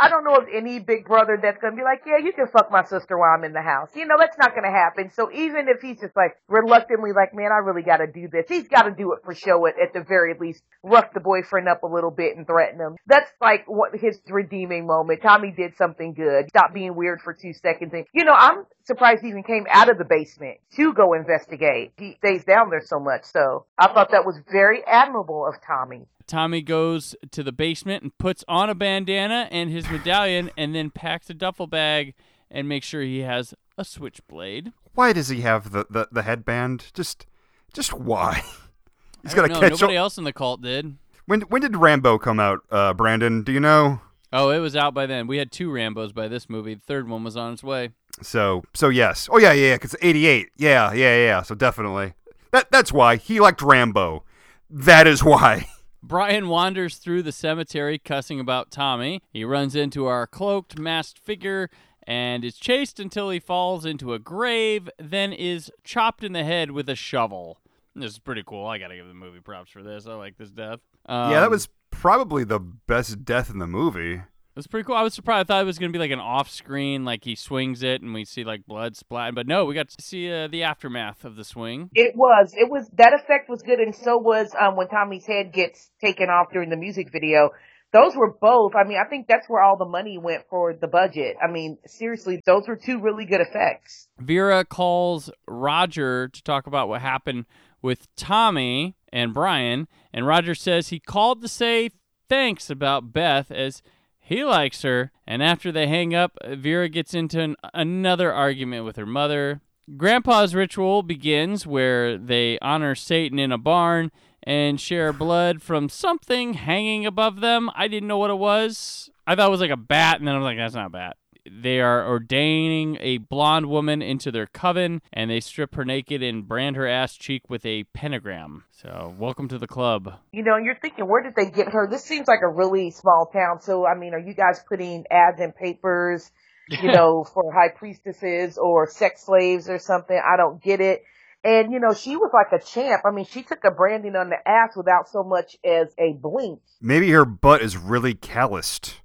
I don't know of any big brother that's going to be like, yeah, you can fuck my sister while I'm in the house. You know, that's not going to happen. So even if he's just like reluctantly like, man, I really got to do this, he's got to do it for show it at the very least, rough the boyfriend up a little bit and threaten him. That's like what his redeeming moment. Tommy did something good. Stop being weird for two seconds. And, you know, I'm surprised he even came out of the basement to go investigate. He stays down there so much. So I thought that was very admirable of Tommy. Tommy goes to the basement and puts on a bandana and his medallion and then packs a duffel bag and makes sure he has a switchblade. Why does he have the, the, the headband? Just just why? <laughs> He's got to catch Nobody all- else in the cult did. When when did Rambo come out, uh, Brandon? Do you know? Oh, it was out by then. We had two Rambos by this movie. The third one was on its way. So so yes. Oh yeah yeah yeah. Cause eighty eight. Yeah yeah yeah. So definitely. That that's why he liked Rambo. That is why. <laughs> Brian wanders through the cemetery cussing about Tommy. He runs into our cloaked, masked figure and is chased until he falls into a grave, then is chopped in the head with a shovel. This is pretty cool. I gotta give the movie props for this. I like this death. yeah, that Um, was probably the best death in the movie. It's pretty cool. I was surprised. I thought it was gonna be like an off-screen, like he swings it and we see like blood splatting. But no, we got to see uh, the aftermath of the swing. It was. It was that effect was good, and so was um when Tommy's head gets taken off during the music video. Those were both. I mean, I think that's where all the money went for the budget. I mean, seriously, those were two really good effects. Vera calls Roger to talk about what happened with Tommy and Brian, and Roger says he called to say thanks about Beth as he likes her. And after they hang up, Vera gets into an, another argument with her mother. Grandpa's ritual begins where they honor Satan in a barn and share blood from something hanging above them. I didn't know what it was. I thought it was like a bat, and then I was like, that's not a bat. They are ordaining a blonde woman into their coven, and they strip her naked and brand her ass cheek with a pentagram. So, welcome to the club. You know, and you're thinking, where did they get her? This seems like a really small town. So, I mean, are you guys putting ads in papers, you <laughs> know, for high priestesses or sex slaves or something? I don't get it. And, you know, she was like a champ. I mean, she took a branding on the ass without so much as a blink. Maybe her butt is really calloused.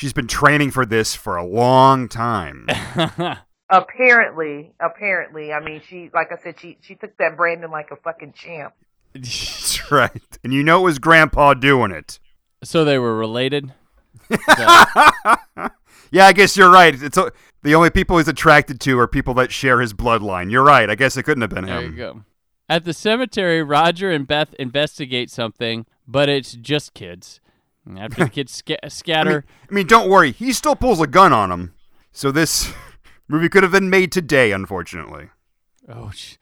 She's been training for this for a long time. <laughs> Apparently, apparently. I mean, she, like I said, she, she took that Brandon like a fucking champ. <laughs> That's right. And you know it was Grandpa doing it. So they were related? <laughs> Yeah, I guess you're right. It's uh, the only people he's attracted to are people that share his bloodline. You're right. I guess it couldn't have been There him. you go. At the cemetery, Roger and Beth investigate something, but it's just kids. And After the kids sca- I scatter, mean, I mean, don't worry. He still pulls a gun on him. So this <laughs> movie could have been made today, unfortunately. Oh, sh-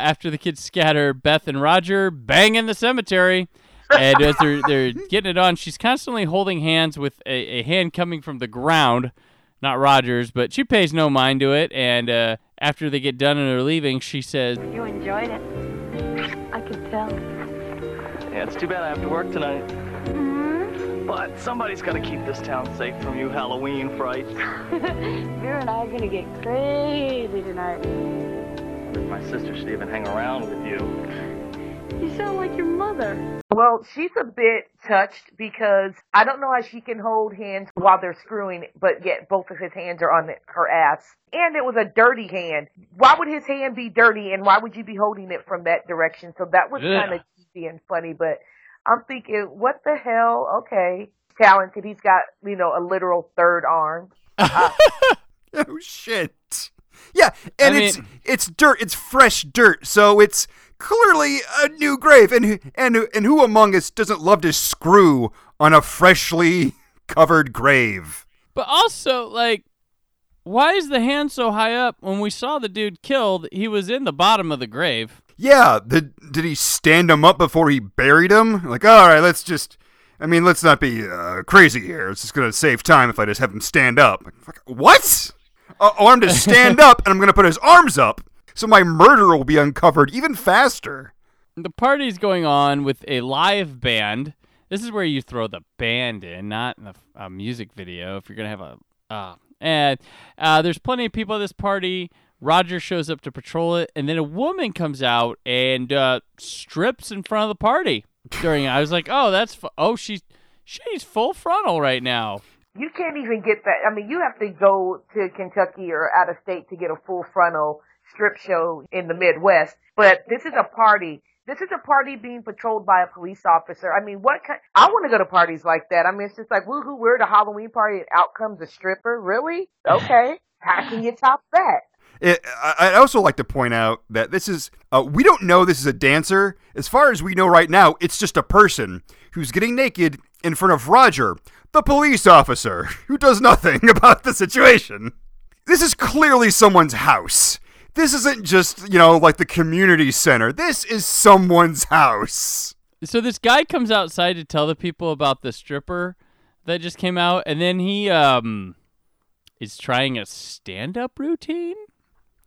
after the kids scatter, Beth and Roger bang in the cemetery. And as they're, they're <laughs> getting it on, she's constantly holding hands with a, a hand coming from the ground, not Roger's, but she pays no mind to it. And uh, after they get done and are leaving, she says, You enjoyed it. I could tell. Yeah, it's too bad I have to work tonight. Mm-hmm. But somebody's got to keep this town safe from you Halloween frights. <laughs> Vera and I are gonna get crazy tonight. My sister should even hang around with you. You sound like your mother. Well, she's a bit touched because I don't know how she can hold hands while they're screwing, but yet both of his hands are on her ass. And it was a dirty hand. Why would his hand be dirty and why would you be holding it from that direction? So that was Yeah. kind of cheesy and funny, but I'm thinking, what the hell? Okay. Talented. He's got, you know, a literal third arm. <laughs> Oh shit. Yeah, and I it's mean- it's dirt. It's fresh dirt. So it's clearly a new grave. And and and who among us doesn't love to screw on a freshly <laughs> covered grave? but also, like, why is the hand so high up? When we saw the dude killed, he was in the bottom of the grave. Yeah, the, did he stand him up before he buried him? Like, all right, let's just. I mean, let's not be uh, crazy here. It's just gonna save time if I just have him stand up. Like, what? Uh, oh, I'm to stand <laughs> up, and I'm gonna put his arms up, so my murderer will be uncovered even faster. The party's going on with a live band. This is where you throw the band in, not in the a music video. If you're gonna have a, uh, and uh, there's plenty of people at this party. Roger shows up to patrol it, and then a woman comes out and uh, strips in front of the party. During it, I was like, "Oh, that's fu- oh she's she's full frontal right now." You can't even get that. I mean, you have to go to Kentucky or out of state to get a full frontal strip show in the Midwest. But this is a party. This is a party being patrolled by a police officer. I mean, what kind? I want to go to parties like that. I mean, it's just like, woohoo, we're at a Halloween party and out comes a stripper. Really? Okay. How can you top that? It, I, I'd also like to point out that this is, uh, we don't know this is a dancer. As far as we know right now, it's just a person who's getting naked in front of Roger, the police officer, who does nothing <laughs> about the situation. This is clearly someone's house. This isn't just, you know, like the community center. This is someone's house. So this guy comes outside to tell the people about the stripper that just came out, and then he um is trying a stand-up routine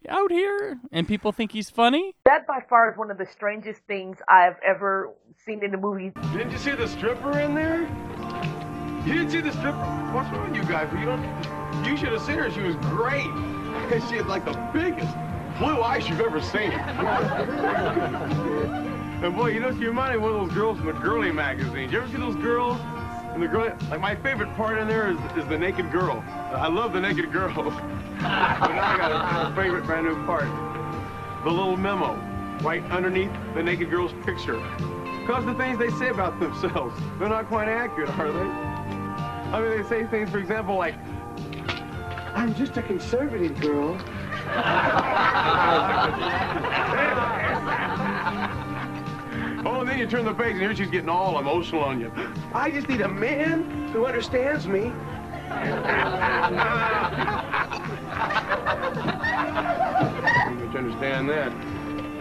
out here, and people think he's funny. That by far is one of the strangest things I've ever seen in a movie. Didn't you see the stripper in there? You didn't see the stripper? What's wrong with you guys? You don't. You should have seen her. She was great. And <laughs> She had like the biggest blue eyes you've ever seen. <laughs> and boy, you know, she reminded me of one of those girls from the girly magazines. You ever see those girls? And the girl, like my favorite part in there is, is the naked girl. I love the naked girl. <laughs> but now I got a favorite brand new part. The little memo right underneath the naked girl's picture. Because the things they say about themselves, they're not quite accurate, are they? I mean, they say things, for example, like, I'm just a conservative girl. <laughs> <laughs> and then you turn the page and here she's getting all emotional on you. I just need a man who understands me. you to understand that.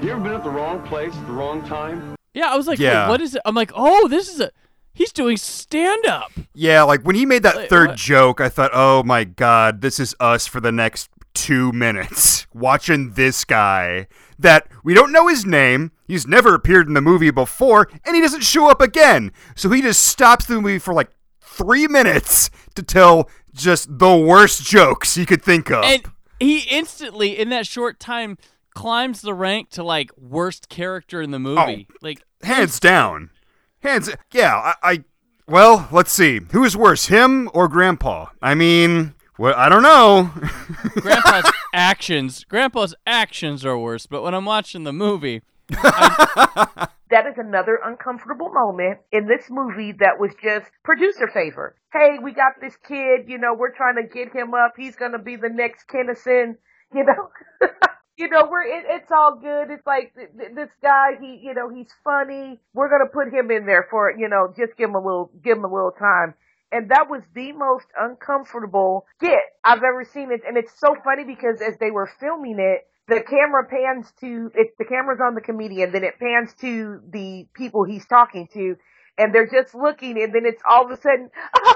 You ever been at the wrong place at the wrong time? Yeah, I was like, Yeah. what is it? I'm like, oh, this is a he's doing stand-up. Yeah, like when he made that Wait, third what? joke, I thought, oh my god, this is us for the next two minutes. Watching this guy that we don't know his name, he's never appeared in the movie before, and he doesn't show up again. So he just stops the movie for like three minutes to tell just the worst jokes he could think of. And he instantly, in that short time, climbs the rank to like worst character in the oh, movie. like Hands down. Hands yeah, I, I well, let's see. Who is worse, him or grandpa? I mean, well, I don't know. <laughs> Grandpa's actions, Grandpa's actions are worse. But when I'm watching the movie, <laughs> That is another uncomfortable moment in this movie that was just producer favor. Hey, we got this kid, you know, we're trying to get him up. He's going to be the next Kinison, <laughs> you know. you know, we're it, it's all good. It's like th- th- this guy, he, you know, he's funny. We're gonna put him in there for, you know, just give him a little, give him a little time. And that was the most uncomfortable skit I've ever seen it. And it's so funny because as they were filming it, the camera pans to, it's the camera's on the comedian, then it pans to the people he's talking to, and they're just looking, and then it's all of a sudden,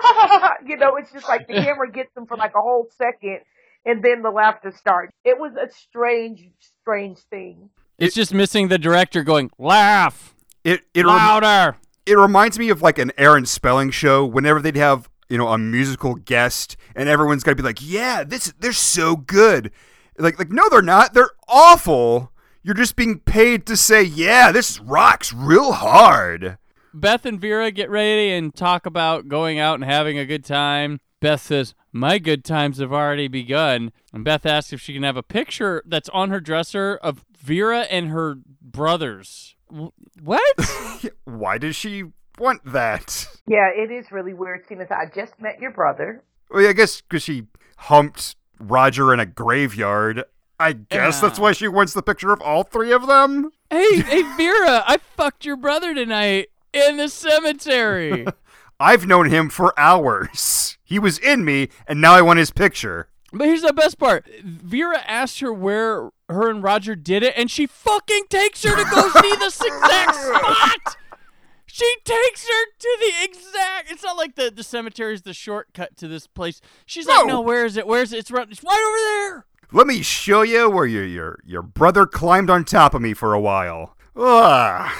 <laughs> you know, it's just like the <laughs> camera gets them for like a whole second, and then the laughter starts. It was a strange, strange thing. It's just missing the director going, laugh It it rem- louder. It reminds me of like an Aaron Spelling show. Whenever they'd have you know a musical guest, and everyone's got to be like, "Yeah, this they're so good." Like like no, they're not. They're awful. You're just being paid to say, "Yeah, this rocks real hard." Beth and Vera get ready and talk about going out and having a good time. Beth says, My good times have already begun. And Beth asks if she can have a picture that's on her dresser of Vera and her brothers. Wh- What? <laughs> Why does she want that? Yeah, it is really weird seeing as I just met your brother. Well, yeah, I guess because she humped Roger in a graveyard. I guess that's why she wants the picture of all three of them. hey, hey, Vera, I fucked your brother tonight in the cemetery. <laughs> I've known him for hours. He was in me, and now I want his picture. But here's the best part. Vera asked her where her and Roger did it, and she fucking takes her to go see this <laughs> exact spot. She takes her to the exact. It's not like the the cemetery is the shortcut to this place. She's like, No. no, where is it? Where is it? It's right, it's right over there. Let me show you where your your your brother climbed on top of me for a while. Ah,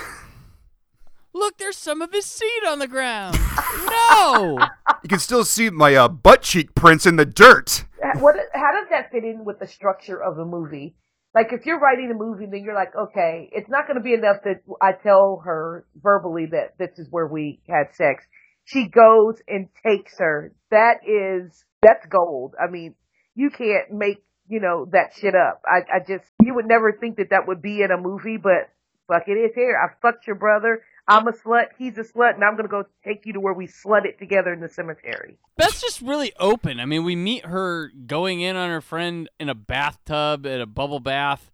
Look, there's some of his seed on the ground. <laughs> no. you can still see my uh, butt cheek prints in the dirt. What? How does that fit in with the structure of the movie? Like, if you're writing a movie, then you're like, okay, it's not going to be enough that I tell her verbally that this is where we had sex. She goes and takes her. That is, that's gold. I mean, you can't make, you know, that shit up. I, I just, you would never think that that would be in a movie, but fuck it is here. I fucked your brother. I'm a slut. He's a slut. And I'm going to go take you to where we slut it together in the cemetery. Beth's just really open. I mean, we meet her going in on her friend in a bathtub at a bubble bath,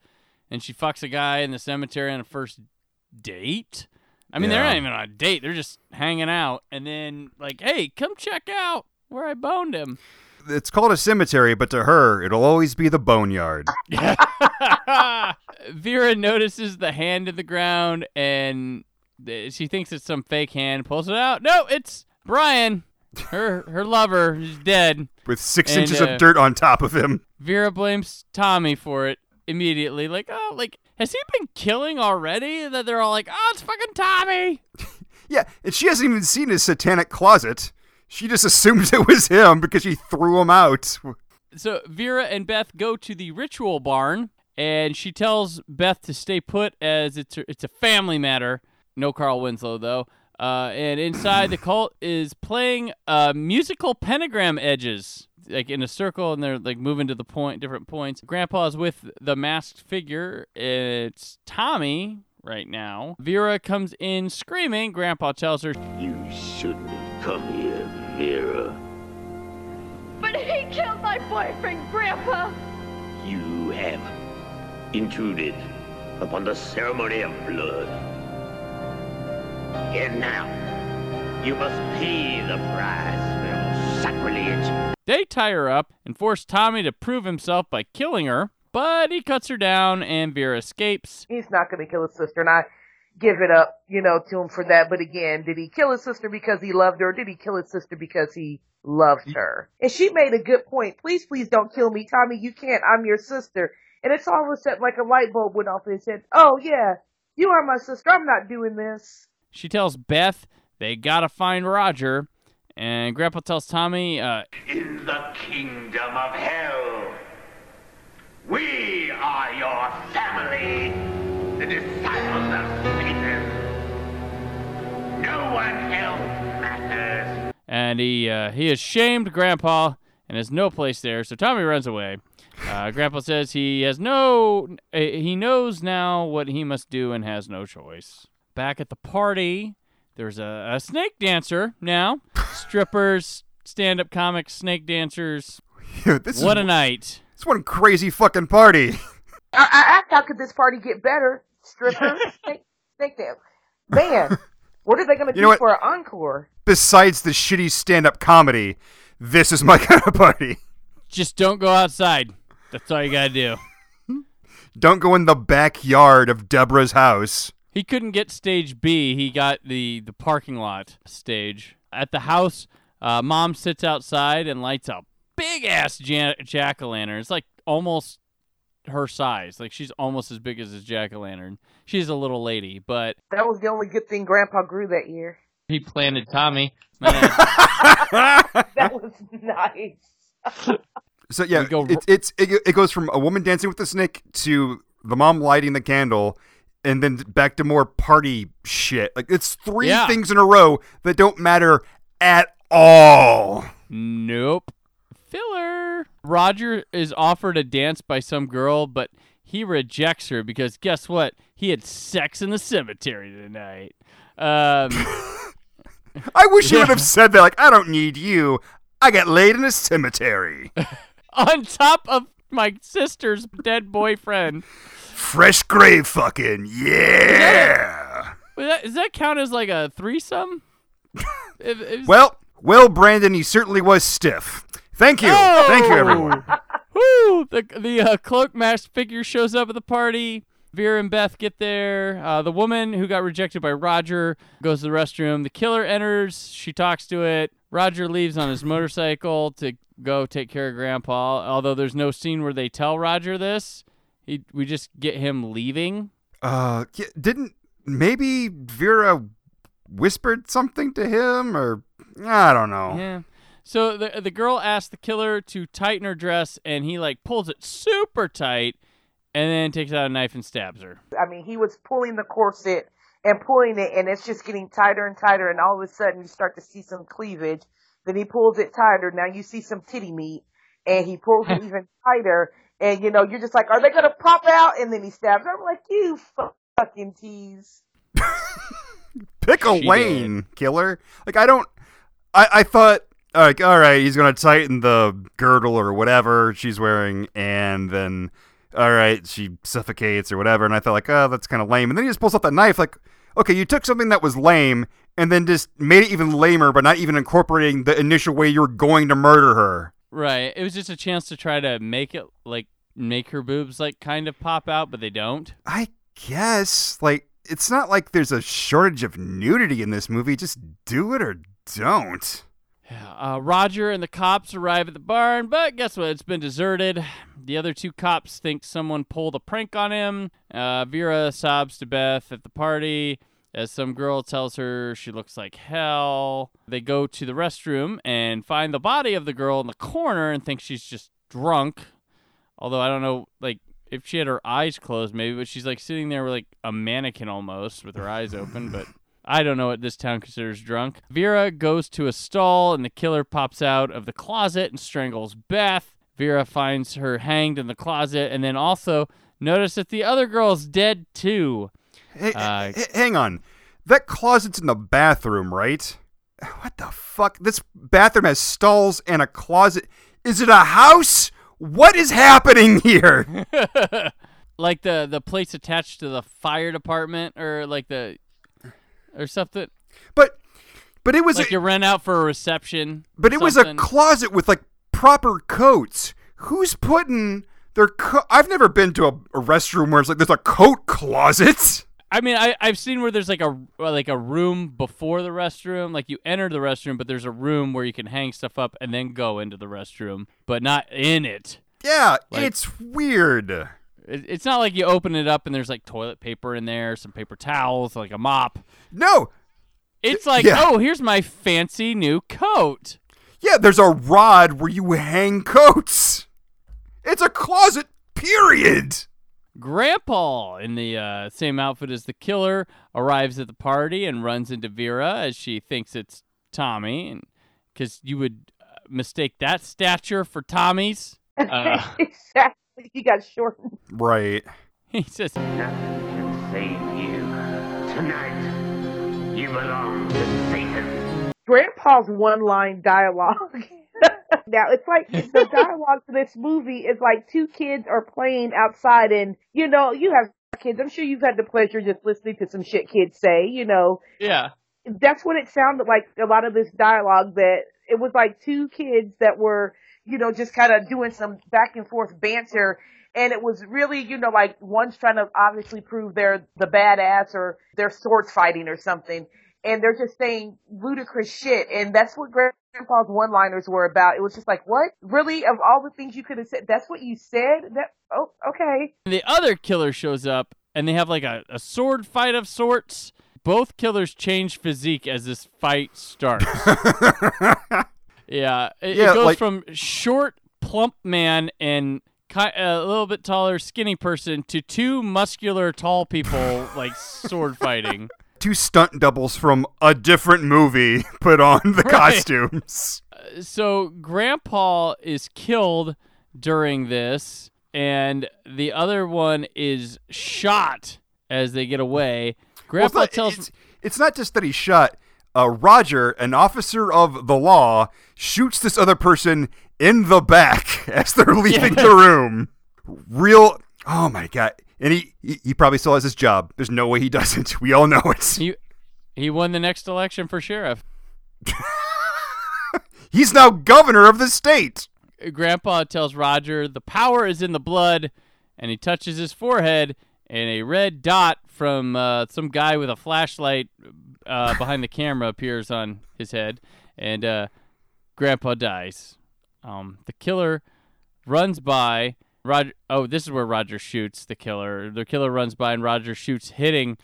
and she fucks a guy in the cemetery on a first date. I mean, they're not even on a date; they're just hanging out. And then, like, hey, come check out where I boned him. It's called a cemetery, but to her, it'll always be the boneyard. <laughs> Vera notices the hand in the ground, and th- she thinks it's some fake hand. Pulls it out. No, it's Brian, her her lover, who's dead. With six And, inches uh, of dirt on top of him. Vera blames Tommy for it immediately. Like, oh, like has he been killing already? That they're all like, oh, it's fucking Tommy. <laughs> Yeah, and she hasn't even seen his satanic closet. She just assumes <laughs> it was him because she threw him out. So Vera and Beth go to the ritual barn, and she tells Beth to stay put as it's a, it's a family matter. No Carl Winslow though. Uh, and inside the cult is playing uh, musical pentagram edges, like in a circle, and they're like moving to the point, different points. Grandpa's with the masked figure. It's Tommy right now. Vera comes in screaming. Grandpa tells her, You shouldn't have come here, Vera. But he killed my boyfriend, Grandpa. You have intruded upon the ceremony of blood. And now, you must pay the price for your sacrilege. They tie her up and force Tommy to prove himself by killing her, but he cuts her down and Vera escapes. He's not going to kill his sister, and I give it up, you know, to him for that. But again, did he kill his sister because he loved her, or did he kill his sister because he loved her? And she made a good point. Please, please don't kill me, Tommy. You can't. I'm your sister. And it's all of a sudden like a light bulb went off and said, "Oh yeah, you are my sister. I'm not doing this." She tells Beth they gotta find Roger, and Grandpa tells Tommy, uh, In the kingdom of hell, we are your family, the disciples of Satan. No one else matters. and he uh, he has shamed Grandpa and has no place there. So Tommy runs away. Uh, <laughs> Grandpa says he has no he knows now what he must do and has no choice. Back at the party, there's a, a snake dancer now. Strippers, stand-up comics, snake dancers. <laughs> this what is, a night! It's one crazy fucking party. <laughs> I, I asked, how could this party get better? Stripper, <laughs> snake, snake dance. Man, what are they going to You do know what? for an encore? Besides the shitty stand-up comedy, this is my kind of party. Just don't go outside. That's all you gotta do. Don't go in the backyard of Deborah's house. He couldn't get stage B. He got the the parking lot stage. At the house, uh, mom sits outside and lights a big ass jack o' lantern. It's like almost her size. Like she's almost as big as his jack o' lantern. She's a little lady, but That was the only good thing Grandpa grew that year. he planted Tommy. <laughs> That was nice. <laughs> So yeah, go it's it's it, it goes from a woman dancing with the snake to the mom lighting the candle, and then back to more party shit. Like it's three Yeah. things in a row that don't matter at all. Nope. Filler. Roger is offered a dance by some girl, but he rejects her because guess what? He had sex in the cemetery tonight. Um, <laughs> I wish you would have said that. Like I don't need you. I got laid in a cemetery. <laughs> on top of my sister's dead boyfriend. Fresh grave fucking yeah. Does that, does that count as like a threesome? <laughs> If- if- Well, well, Brandon, he certainly was stiff. Thank you, thank you, everyone. <laughs> Woo! The the uh, cloak masked figure shows up at the party. Vera and Beth get there. Uh, the woman who got rejected by Roger goes to the restroom. The killer enters. She talks to it. Roger leaves on his motorcycle to go take care of Grandpa. Although there's no scene where they tell Roger this, he, we just get him leaving. Uh, didn't maybe Vera whispered something to him, or I don't know. Yeah. So the the girl asks the killer to tighten her dress, and he like pulls it super tight, and then takes out a knife and stabs her. I mean, he was pulling the corset and pulling it, and it's just getting tighter and tighter, and all of a sudden you start to see some cleavage. Then he pulls it tighter. Now you see some titty meat, and he pulls it <laughs> even tighter, and you know you're just like, are they gonna pop out? And then he stabs her. I'm like, you fucking tease. <laughs> Pick a She lane, killer. Like I don't. I I thought like all right, he's gonna tighten the girdle or whatever she's wearing, and then all right, she suffocates or whatever. And I thought like, oh, that's kind of lame. And then he just pulls out that knife. Like, okay, you took something that was lame and then just made it even lamer, but not even incorporating the initial way you were going to murder her. Right. It was just a chance to try to make it like make her boobs like kind of pop out, but they don't. I guess like it's not like there's a shortage of nudity in this movie. Just do it or don't. Uh, Roger and the cops arrive at the barn, but guess what? It's been deserted. The other two cops think someone pulled a prank on him. Uh, Vera sobs to Beth at the party as some girl tells her she looks like hell. They go to the restroom and find the body of the girl in the corner and think she's just drunk. Although I don't know, like, if she had her eyes closed, maybe, but she's like sitting there with like a mannequin almost with her eyes open, but. I don't know what this town considers drunk. Vera goes to a stall and the killer pops out of the closet and strangles Beth. Vera finds her hanged in the closet and then also notice that the other girl's dead too. Hey, Uh, h- hang on. That closet's in the bathroom, right? What the fuck? This bathroom has stalls and a closet. Is it a house? What is happening here? <laughs> like the the place attached to the fire department or like the or something. But but it was like a, you rent out for a reception. but it was a closet with like proper coats. Who's putting their co- I've never been to a, a restroom where it's like there's a coat closet. I mean, I I've seen where there's like a uh, like a room before the restroom. Like you enter the restroom, but there's a room where you can hang stuff up and then go into the restroom, but not in it. Yeah, Like- it's weird. It- It's not like you open it up and there's like toilet paper in there, some paper towels, like a mop. No. It's like, Yeah. oh, here's my fancy new coat. Yeah, there's a rod where you hang coats. It's a closet, period. Grandpa, in the uh, same outfit as the killer, arrives at the party and runs into Vera as she thinks it's Tommy, because you would uh, mistake that stature for Tommy's. <laughs> Uh, exactly. He got shortened. Right. <laughs> he says, Nothing can save you. Tonight, you belong to Satan. Grandpa's one line dialogue <laughs> now it's like the <laughs> dialogue for this movie is like two kids are playing outside, and you know you have kids. I'm sure you've had the pleasure just listening to some shit kids say. You know, Yeah. that's what it sounded like. A lot of this dialogue that it was like two kids that were, you know, just kind of doing some back and forth banter. And it was really, you know, like one's trying to obviously prove they're the badass or they're sword fighting or something. And they're just saying ludicrous shit. And that's what Grandpa's one liners were about. It was just like, what? Really? Of all the things you could have said, that's what you said? That, oh, okay. And The other killer shows up and they have like a, a sword fight of sorts. Both killers change physique as this fight starts. <laughs> yeah, it, it goes like- from short, plump man and a little bit taller, skinny person to two muscular, tall people like sword fighting. <laughs> Two stunt doubles from a different movie <laughs> put on the Right. costumes. So Grandpa is killed during this, and the other one is shot as they get away. Well, it's Grandpa not- tells it's, it's not just that he shot. Uh, Roger, an officer of the law, shoots this other person in the back <laughs> as they're <laughs> leaving the room. Real. Oh my god! And he, he he probably still has his job. There's no way he <laughs> doesn't. We all know it. he he won the next election for sheriff. <laughs> He's now governor of the state. Grandpa tells Roger the power is in the blood, and he touches his forehead, and a red dot from uh, some guy with a flashlight uh, behind the camera appears on his head, and uh, Grandpa dies. Um, the killer runs by. Roger. Oh, this is where Roger shoots the killer. The killer runs by, and Roger shoots, hitting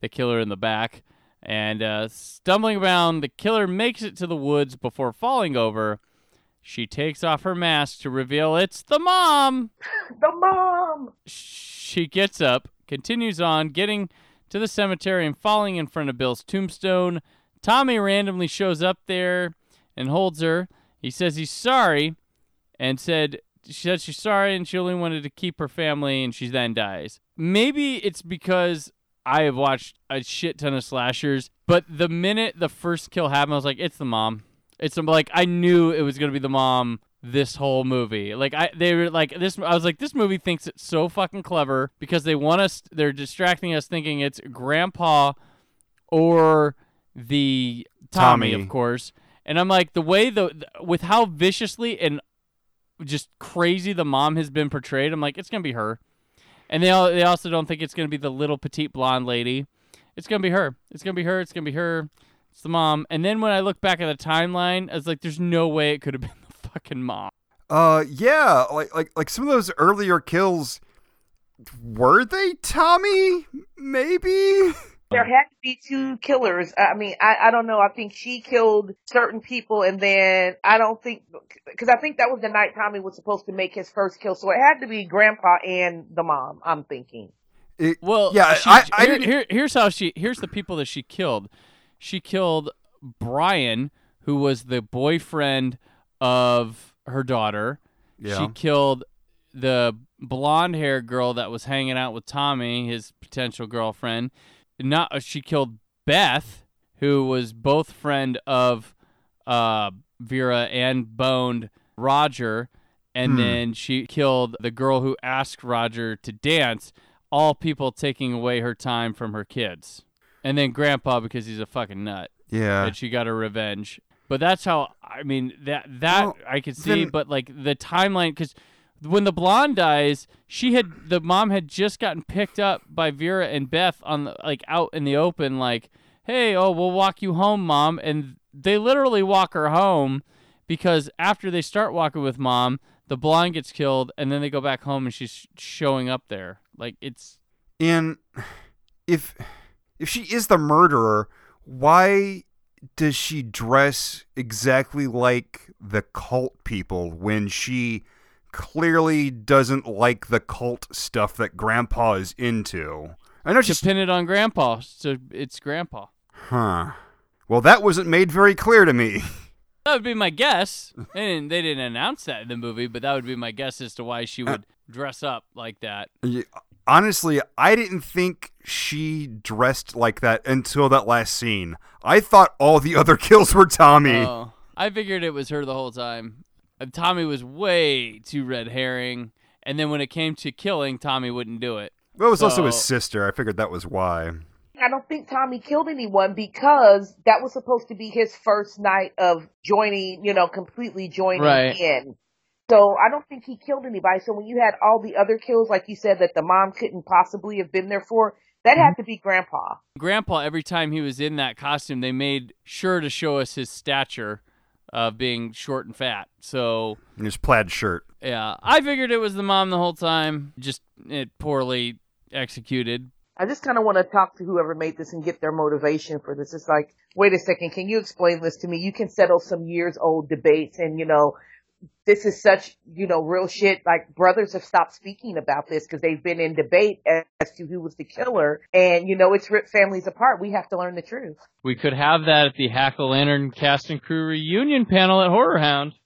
the killer in the back. And uh, stumbling around, the killer makes it to the woods before falling over. She takes off her mask to reveal it's the mom. <laughs> The mom. She gets up, continues on, getting to the cemetery and falling in front of Bill's tombstone. Tommy randomly shows up there and holds her. He says he's sorry and said she said she's sorry and she only wanted to keep her family and she then dies. Maybe it's because I have watched a shit ton of slashers, but the minute the first kill happened, I was like, it's the mom. It's like I knew it was gonna be the mom this whole movie. Like I they were like this I was like this movie thinks it's so fucking clever because they want us they're distracting us thinking it's grandpa or the Tommy, Tommy. of course. And I'm like the way the with how viciously and just crazy the mom has been portrayed, I'm like it's to be her. And they all, they also don't think it's to be the little petite blonde lady. It's to be her. It's to be her. It's to be her. It's the mom. And then when I look back at the timeline, I was like there's no way it could have <laughs> been the fucking mom. Uh, yeah, like like like some of those earlier kills. Were they Tommy? Maybe. <laughs> There had to be two killers. I mean, I, I don't know. I think she killed certain people, and then I don't think because I think that was the night Tommy was supposed to make his first kill. So it had to be Grandpa and the mom. I'm thinking. Well, yeah, she- I- I here- here- here's how she. Here's the people that she killed. She killed Brian, who was the boyfriend of her daughter. She killed the blonde hair girl that was hanging out with Tommy, his potential girlfriend. Not uh, she killed Beth, who was both friend of uh, Vera and boned Roger, and Hmm. then she killed the girl who asked Roger to dance. All people taking away her time from her kids, and then Grandpa because he's a fucking nut. Yeah. and she got her revenge. But that's how I mean that that Well, I could see. then- but like the timeline, because when the blonde dies, she had the mom had just gotten picked up by Vera and Beth on the, like out in the open, like, "Hey, oh, we'll walk you home, mom," and they literally walk her home because after they start walking with mom, the blonde gets killed, and then they go back home and she's showing up there. Like it's And if if she is the murderer, why does she dress exactly like the cult people when she clearly doesn't like the cult stuff that Grandpa is into? I know she's pin it on Grandpa, so it's Grandpa. huh. Well, that wasn't made very clear to me. That would be my guess. They didn't, they didn't announce that in the movie, but that would be my guess as to why she uh, would dress up like that. Yeah, Honestly, I didn't think she dressed like that until that last scene. I thought all the other <laughs> kills were Tommy. Oh, I figured it was her the whole time. Tommy was way too red herring. And then when it came to killing, Tommy wouldn't do it. Well, it was also his sister. I figured that was why. I don't think Tommy killed anyone because that was supposed to be his first night of joining, you know, completely joining Right. in. So I don't think he killed anybody. So when you had all the other kills, like you said, that the mom couldn't possibly have been there for, that had mm-hmm. to be Grandpa. Grandpa, every time he was in that costume, they made sure to show us his stature of being short and fat. So, In his plaid shirt. yeah, I figured it was the mom the whole time, just it poorly executed. I just kind of want to talk to whoever made this and get their motivation for this. It's like, wait a second, can you explain this to me? You can settle some years old debates and, you know, this is such, you know, real shit. Like brothers have stopped speaking about this because they've been in debate as, as to who was the killer. And, you know, it's ripped families apart. We have to learn the truth. We could have that at the Hack-O-Lantern cast and crew reunion panel at Horror Hound. <laughs>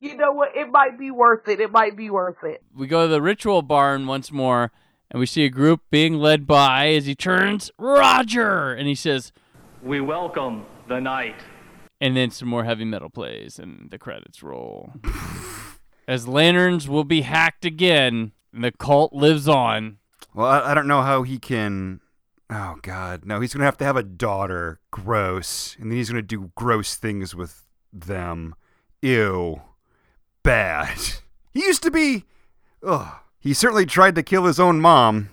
You know what? It might be worth it. It might be worth it. We go to the ritual barn once more, and we see a group being led by as he turns Roger, and he says, We welcome the night. And then some more heavy metal plays, and the credits roll. <laughs> as lanterns will be hacked again, and the cult lives on. Well, I, I don't know how he can. Oh God, no! He's gonna have to have a daughter. Gross, and then he's gonna do gross things with them. Ew, bad. <laughs> He used to be. Ugh. He certainly tried to kill his own mom.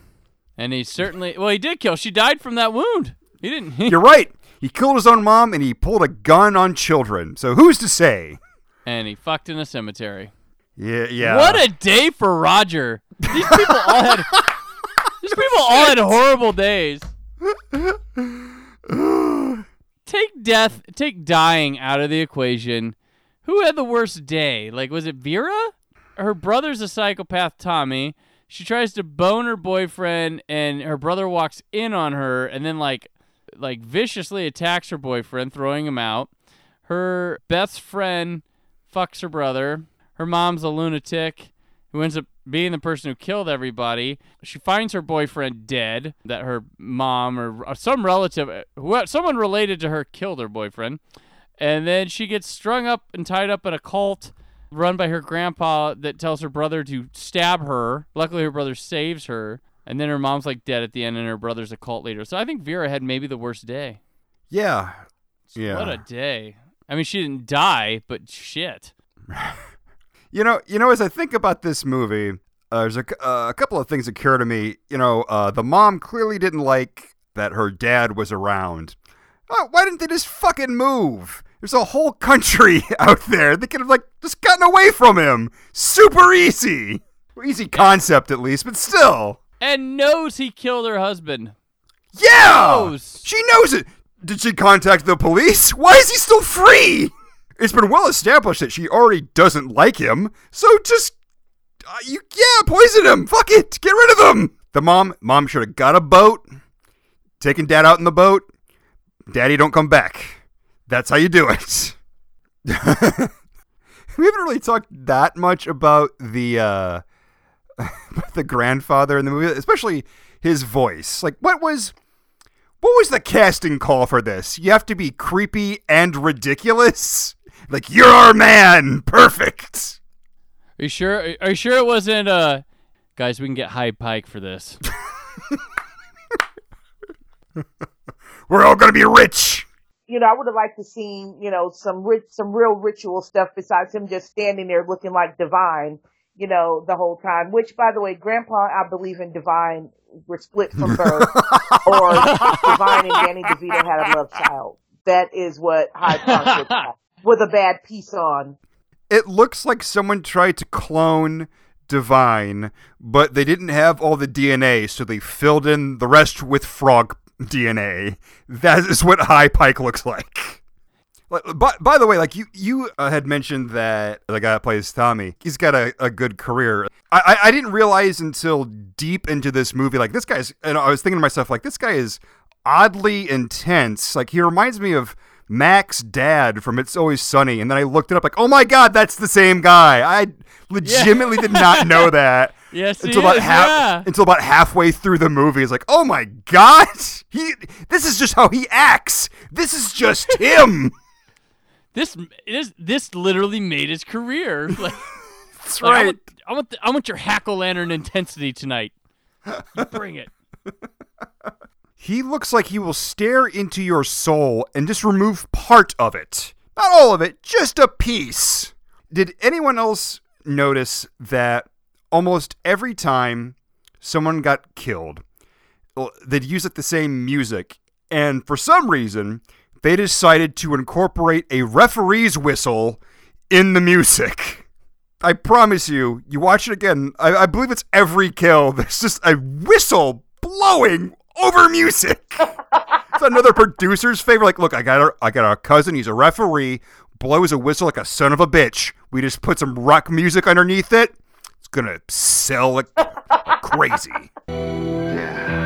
And he certainly, well, he did kill. She died from that wound. He didn't. You're right. He killed his own mom, and he pulled a gun on children. So who's to say? and he fucked in a cemetery. Yeah, yeah. What a day for Roger. These people all had. <laughs> these people all had horrible days. <sighs> take death, take dying out of the equation. Who had the worst day? Like, was it Vera? Her brother's a psychopath, Tommy. She tries to bone her boyfriend, and her brother walks in on her, and then like, like viciously attacks her boyfriend, throwing him out. Her best friend fucks her brother. Her mom's a lunatic who ends up being the person who killed everybody. She finds her boyfriend dead, that her mom or uh, some relative, uh, someone related to her killed her boyfriend. And then she gets strung up and tied up in a cult run by her grandpa that tells her brother to stab her. Luckily, her brother saves her. And then her mom's like dead at the end, and her brother's a cult leader. So I think Vera had maybe the worst day. Yeah. Yeah. What a day. I mean, she didn't die, but shit. <laughs> You know, you know, as I think about this movie, uh, there's a, uh, a couple of things that occur to me. You know, uh, the mom clearly didn't like that her dad was around. Oh, why didn't they just fucking move? There's a whole country <laughs> out there. They could have like just gotten away from him. Super easy. Easy concept at least, but still. And knows he killed her husband. Yeah. Knows. She knows it. Did she contact the police? Why is he still free? It's been well established that she already doesn't like him, so just uh, you yeah, poison him. Fuck it. Get rid of him. The mom mom should have got a boat, taken dad out in the boat. Daddy don't come back. That's how you do it. <laughs> we haven't really talked that much about the uh <laughs> the grandfather in the movie, especially his voice. Like what was what was the casting call for this? You have to be creepy and ridiculous? <laughs> Like you're our man. Perfect. Are you sure? Are you sure it wasn't? Uh, guys, we can get Hy Pyke for this. <laughs> We're all gonna be rich. You know, I would have liked to see, you know, some rich, some real ritual stuff besides him just standing there looking like Divine, you know, the whole time. Which, by the way, Grandpa, I believe in Divine were split from birth, or Divine and Danny DeVito had a love child. That is what High Punk looks like, with a bad piece on. It looks like someone tried to clone Divine, but they didn't have all the DNA, so they filled in the rest with frog DNA. That is what Hy Pyke looks like. Like, By, by the way, like you, you uh, had mentioned that the guy that plays Tommy, he's got a, a good career. I, I, I didn't realize until deep into this movie, like this guy's, and I was thinking to myself, like this guy is oddly intense. Like he reminds me of Mac's dad from It's Always Sunny, and then I looked it up, like, oh my god, that's the same guy. I legitimately did not know <laughs> that. Yes, until about is, half yeah. until about halfway through the movie. It's like, oh my god, <laughs> he. This is just how he acts. This is just him. <laughs> This this this literally made his career. <laughs> Like, That's like, I right. want, I want, the, I want your hack o' lantern intensity tonight. You bring it. <laughs> He looks like he will stare into your soul and just remove part of it. Not all of it, just a piece. Did anyone else notice that almost every time someone got killed, they'd use like the same music, and for some reason, they decided to incorporate a referee's whistle in the music. I promise you, you watch it again. I, I believe it's every kill. There's just a whistle blowing over music. it's another producer's favorite. Like, look, I got a, I got a cousin. He's a referee. Blows a whistle like a son of a bitch. We just put some rock music underneath it. It's gonna sell like crazy. You'll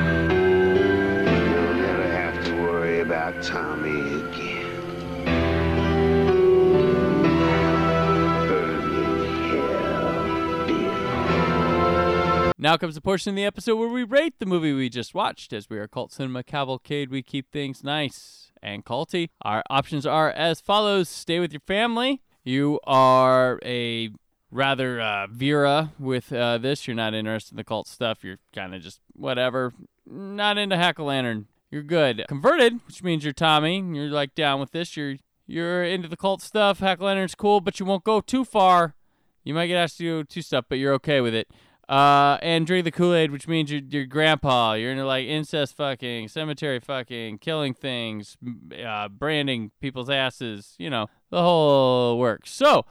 Now comes the portion of the episode where we rate the movie we just watched. As we are Cult Cinema Cavalcade, we keep things nice and culty. Our options are as follows stay with your family. You are a rather uh, Vera with uh, this. You're not interested in the cult stuff. You're kind of just whatever. Not into Hack-O-Lantern. You're good. Converted, which means you're Tommy. You're like down with this. You're you're into the cult stuff. Hack Lantern's cool, but you won't go too far. You might get asked to do two stuff, but you're okay with it. Uh, and drink the Kool Aid, which means you're, you're grandpa. You're into like incest fucking, cemetery fucking, killing things, uh, branding people's asses. You know the whole works. So,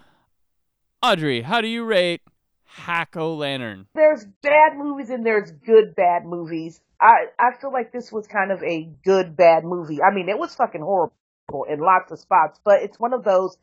Audrey, how do you rate Hack-O-Lantern? There's bad movies and there's good bad movies. I I feel like this was kind of a good bad movie. I mean, it was fucking horrible in lots of spots, but it's one of those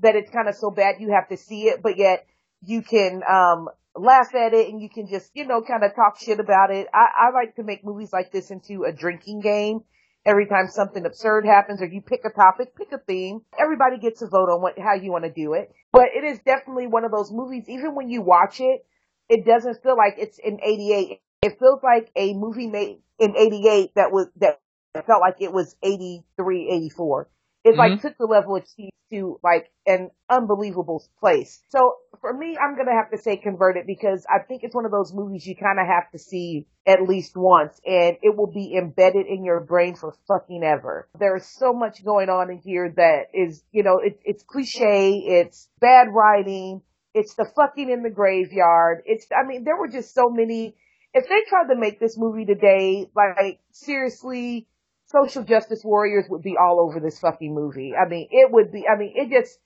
that it's kind of so bad you have to see it, but yet you can um laugh at it and you can just, you know, kind of talk shit about it. I, I like to make movies like this into a drinking game. Every time something absurd happens or you pick a topic, pick a theme, everybody gets a vote on what, how you want to do it. But it is definitely one of those movies, even when you watch it, it doesn't feel like it's in 88. It feels like a movie made in 88 that was, that felt like it was 83, 84. It like mm-hmm. took the level of cheese to like an unbelievable place. So for me, I'm gonna have to say converted because I think it's one of those movies you kind of have to see at least once, and it will be embedded in your brain for fucking ever. There's so much going on in here that is, you know, it, it's cliche, it's bad writing, it's the fucking in the graveyard. It's, I mean, there were just so many. If they tried to make this movie today, like seriously, social justice warriors would be all over this fucking movie. I mean, it would be, I mean, it just,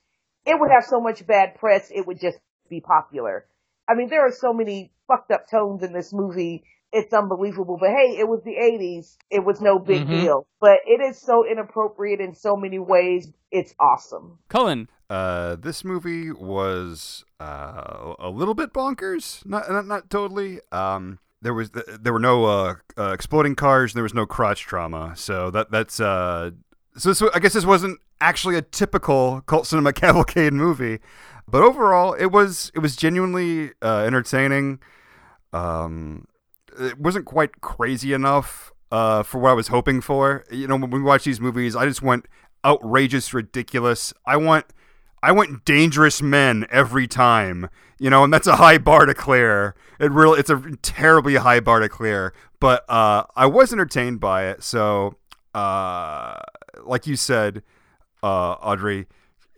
it would have so much bad press, it would just be popular. I mean, there are so many fucked up tones in this movie. It's unbelievable. But hey, it was the 80s. It was no big Mhm. deal. But it is so inappropriate in so many ways. It's awesome. Cullen. Uh, this movie was uh, a little bit bonkers. Not not, not totally. Um, there was there were no uh, uh, exploding cars. There was no crotch trauma. So that that's uh, so I guess this wasn't actually a typical cult cinema <laughs> cavalcade movie, but overall it was it was genuinely uh, entertaining. Um, it wasn't quite crazy enough uh, for what I was hoping for. You know, when we watch these movies, I just want outrageous, ridiculous. I want I went dangerous men every time. You know, and that's a high bar to clear. It really it's a terribly high bar to clear. But uh, I was entertained by it. So, uh, like you said, uh, Audrey,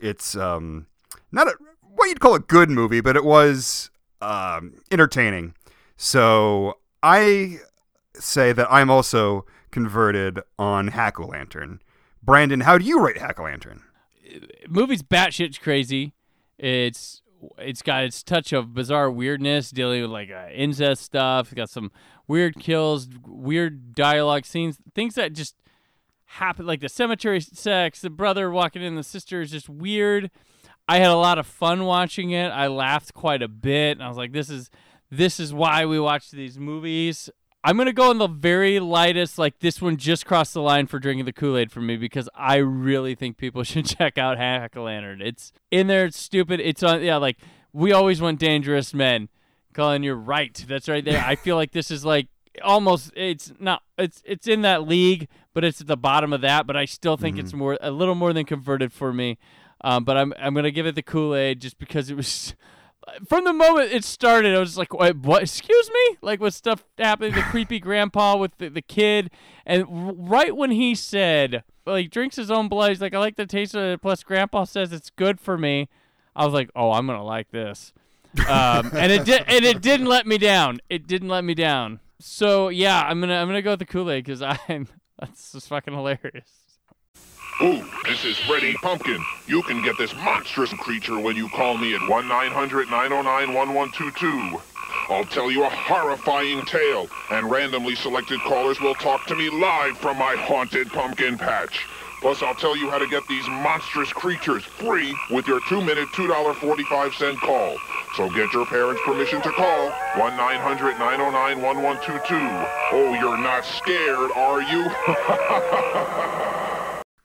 it's um, not a what you'd call a good movie, but it was um, entertaining. So I say that I'm also converted on Hack Lantern. Brandon, how do you rate Hack Lantern? Movie's batshit crazy. It's it's got its touch of bizarre weirdness, dealing with like uh, incest stuff. It's got some weird kills, weird dialogue scenes, things that just happen, like the cemetery sex, the brother walking in, the sister is just weird. I had a lot of fun watching it. I laughed quite a bit, and I was like, "This is this is why we watch these movies." I'm gonna go on the very lightest. Like this one just crossed the line for drinking the Kool Aid for me because I really think people <laughs> should check out Hack-O-Lantern. It's in there. It's stupid. It's on. Yeah, like we always want dangerous men. Cullen, you're right. That's right there. I feel like this is like almost. It's not. It's it's in that league, but it's at the bottom of that. But I still think it's more a little more than converted for me. Um, but I'm I'm gonna give it the Kool Aid just because it was. From the moment it started, I was like, what, what? Excuse me? Like, with stuff happening, the creepy <laughs> grandpa with the, the kid. And right when he said, he drinks his own blood, he's like, I like the taste of it. Plus, grandpa says it's good for me. I was like, oh, I'm going to like this. Um, and it did, and it didn't let me down. It didn't let me down. So yeah, I'm gonna I'm gonna go with the Kool Aid because I'm <laughs> that's just fucking hilarious. Ooh, this is Freddy Pumpkin. You can get this monstrous creature when you call me at 1-900-909-1122. I'll tell you a horrifying tale, and randomly selected callers will talk to me live from my haunted pumpkin patch. Plus, I'll tell you how to get these monstrous creatures free with your two-minute, $2.45 call. So get your parents' permission to call 1-900-909-1122. Oh, you're not scared, are you? <laughs>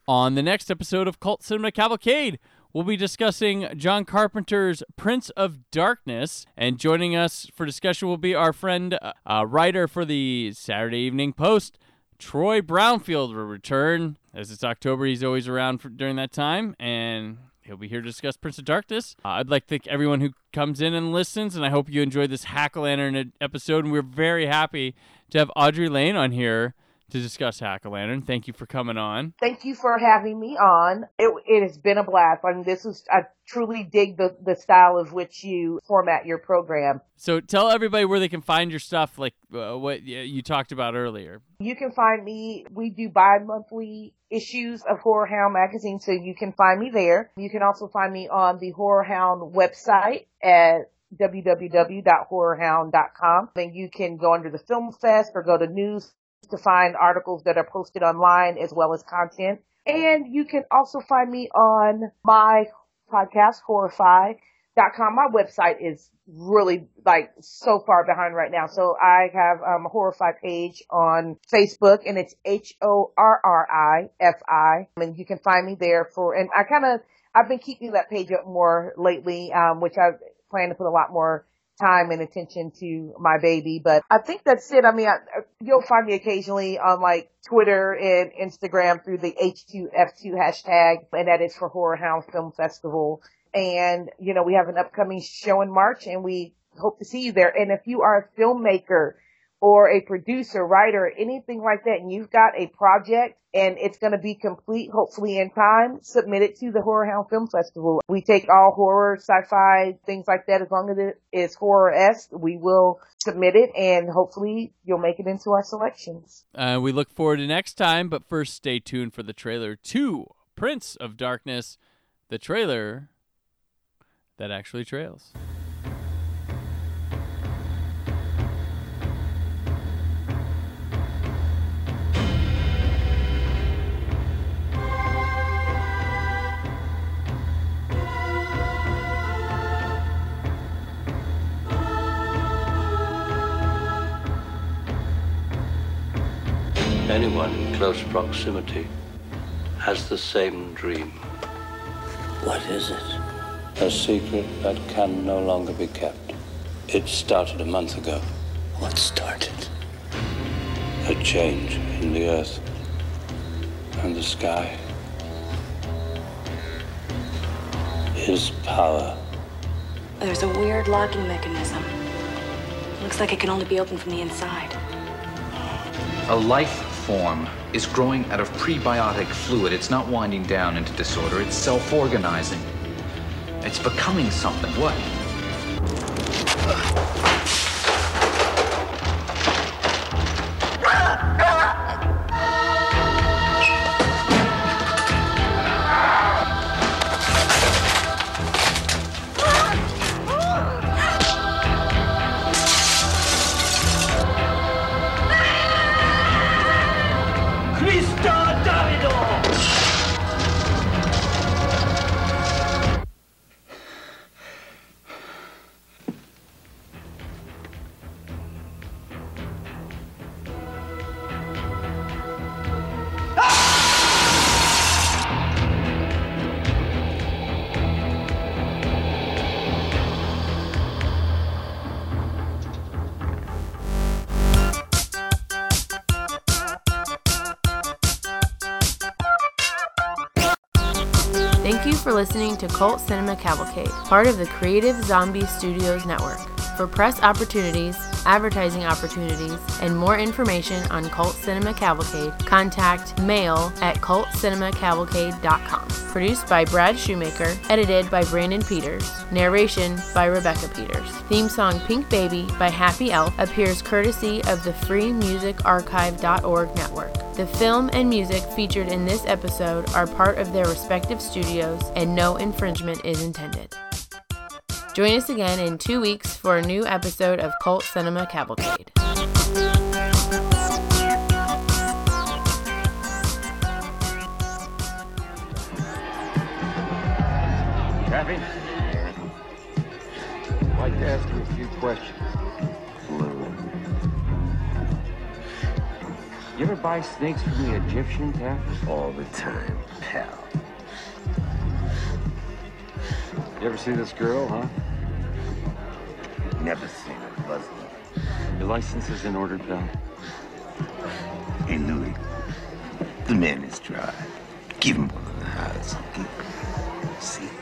On the next episode of Cult Cinema Cavalcade, we'll be discussing John Carpenter's Prince of Darkness. And joining us for discussion will be our friend, uh, writer for the Saturday Evening Post, Troy Brownfield, will return. As it's October, he's always around for, during that time. And he'll be here to discuss Prince of Darkness. Uh, I'd like to thank everyone who comes in and listens, and I hope you enjoyed this Hack Lantern episode. And we're very happy to have Audrey Lane on here to discuss Hack-O-Lantern. Thank you for coming on. Thank you for having me on. It, it has been a blast. I mean, this is, I truly dig the, the style of which you format your program. So tell everybody where they can find your stuff, like uh, what you talked about earlier. You can find me, we do bi-monthly issues of Horror Hound magazine, so you can find me there. You can also find me on the Horror Hound website at www.horrorhound.com. Then you can go under the Film Fest or go to news to find articles that are posted online as well as content. And you can also find me on my podcast, Horrifi.com. My website is really like so far behind right now. So I have um, a Horrify page on Facebook and it's H-O-R-R-I-F-I. And you can find me there for, and I kind of, I've been keeping that page up more lately, um, which I plan to put a lot more time and attention to my baby. But I think that's it. I mean, I, uh, you'll find me occasionally on like Twitter and Instagram through the H2F2 hashtag, and that is for Horror Hound Film Festival. And, you know, we have an upcoming show in March and we hope to see you there. And if you are a filmmaker or a producer, writer, anything like that, and you've got a project and it's going to be complete, hopefully in time, submit it to the Horror Hound Film Festival. We take all horror, sci-fi, things like that. As long as it is horror-esque, we will submit it and hopefully you'll make it into our selections. Uh, we look forward to next time, but first stay tuned for the trailer to Prince of Darkness, the trailer that actually trails. Anyone in close proximity has the same dream. What is it? A secret that can no longer be kept. It started a month ago. What started? A change in the earth and the sky. His power. There's a weird locking mechanism. Looks like it can only be opened from the inside. A life form is growing out of prebiotic fluid. It's not winding down into disorder, it's self organizing. It's becoming something. What? To Cult Cinema Cavalcade, part of the Creative Zombie Studios Network. For press opportunities, advertising opportunities, and more information on Cult Cinema Cavalcade, contact mail at cultcinemacavalcade.com. Produced by Brad Shoemaker, edited by Brandon Peters, narration by Rebecca Peters. Theme song Pink Baby by Happy Elf appears courtesy of the freemusicarchive.org network. The film and music featured in this episode are part of their respective studios, and no infringement is intended. Join us again in two weeks for a new episode of Cult Cinema Cavalcade. Chappie? I'd like to ask you a few questions. You ever buy snakes from the Egyptian Taff? All the time, pal. You ever see this girl, huh? never seen a fuzzy. Your license is in order, pal. Hey, Louie, the man is dry. Give him one of the hides. See?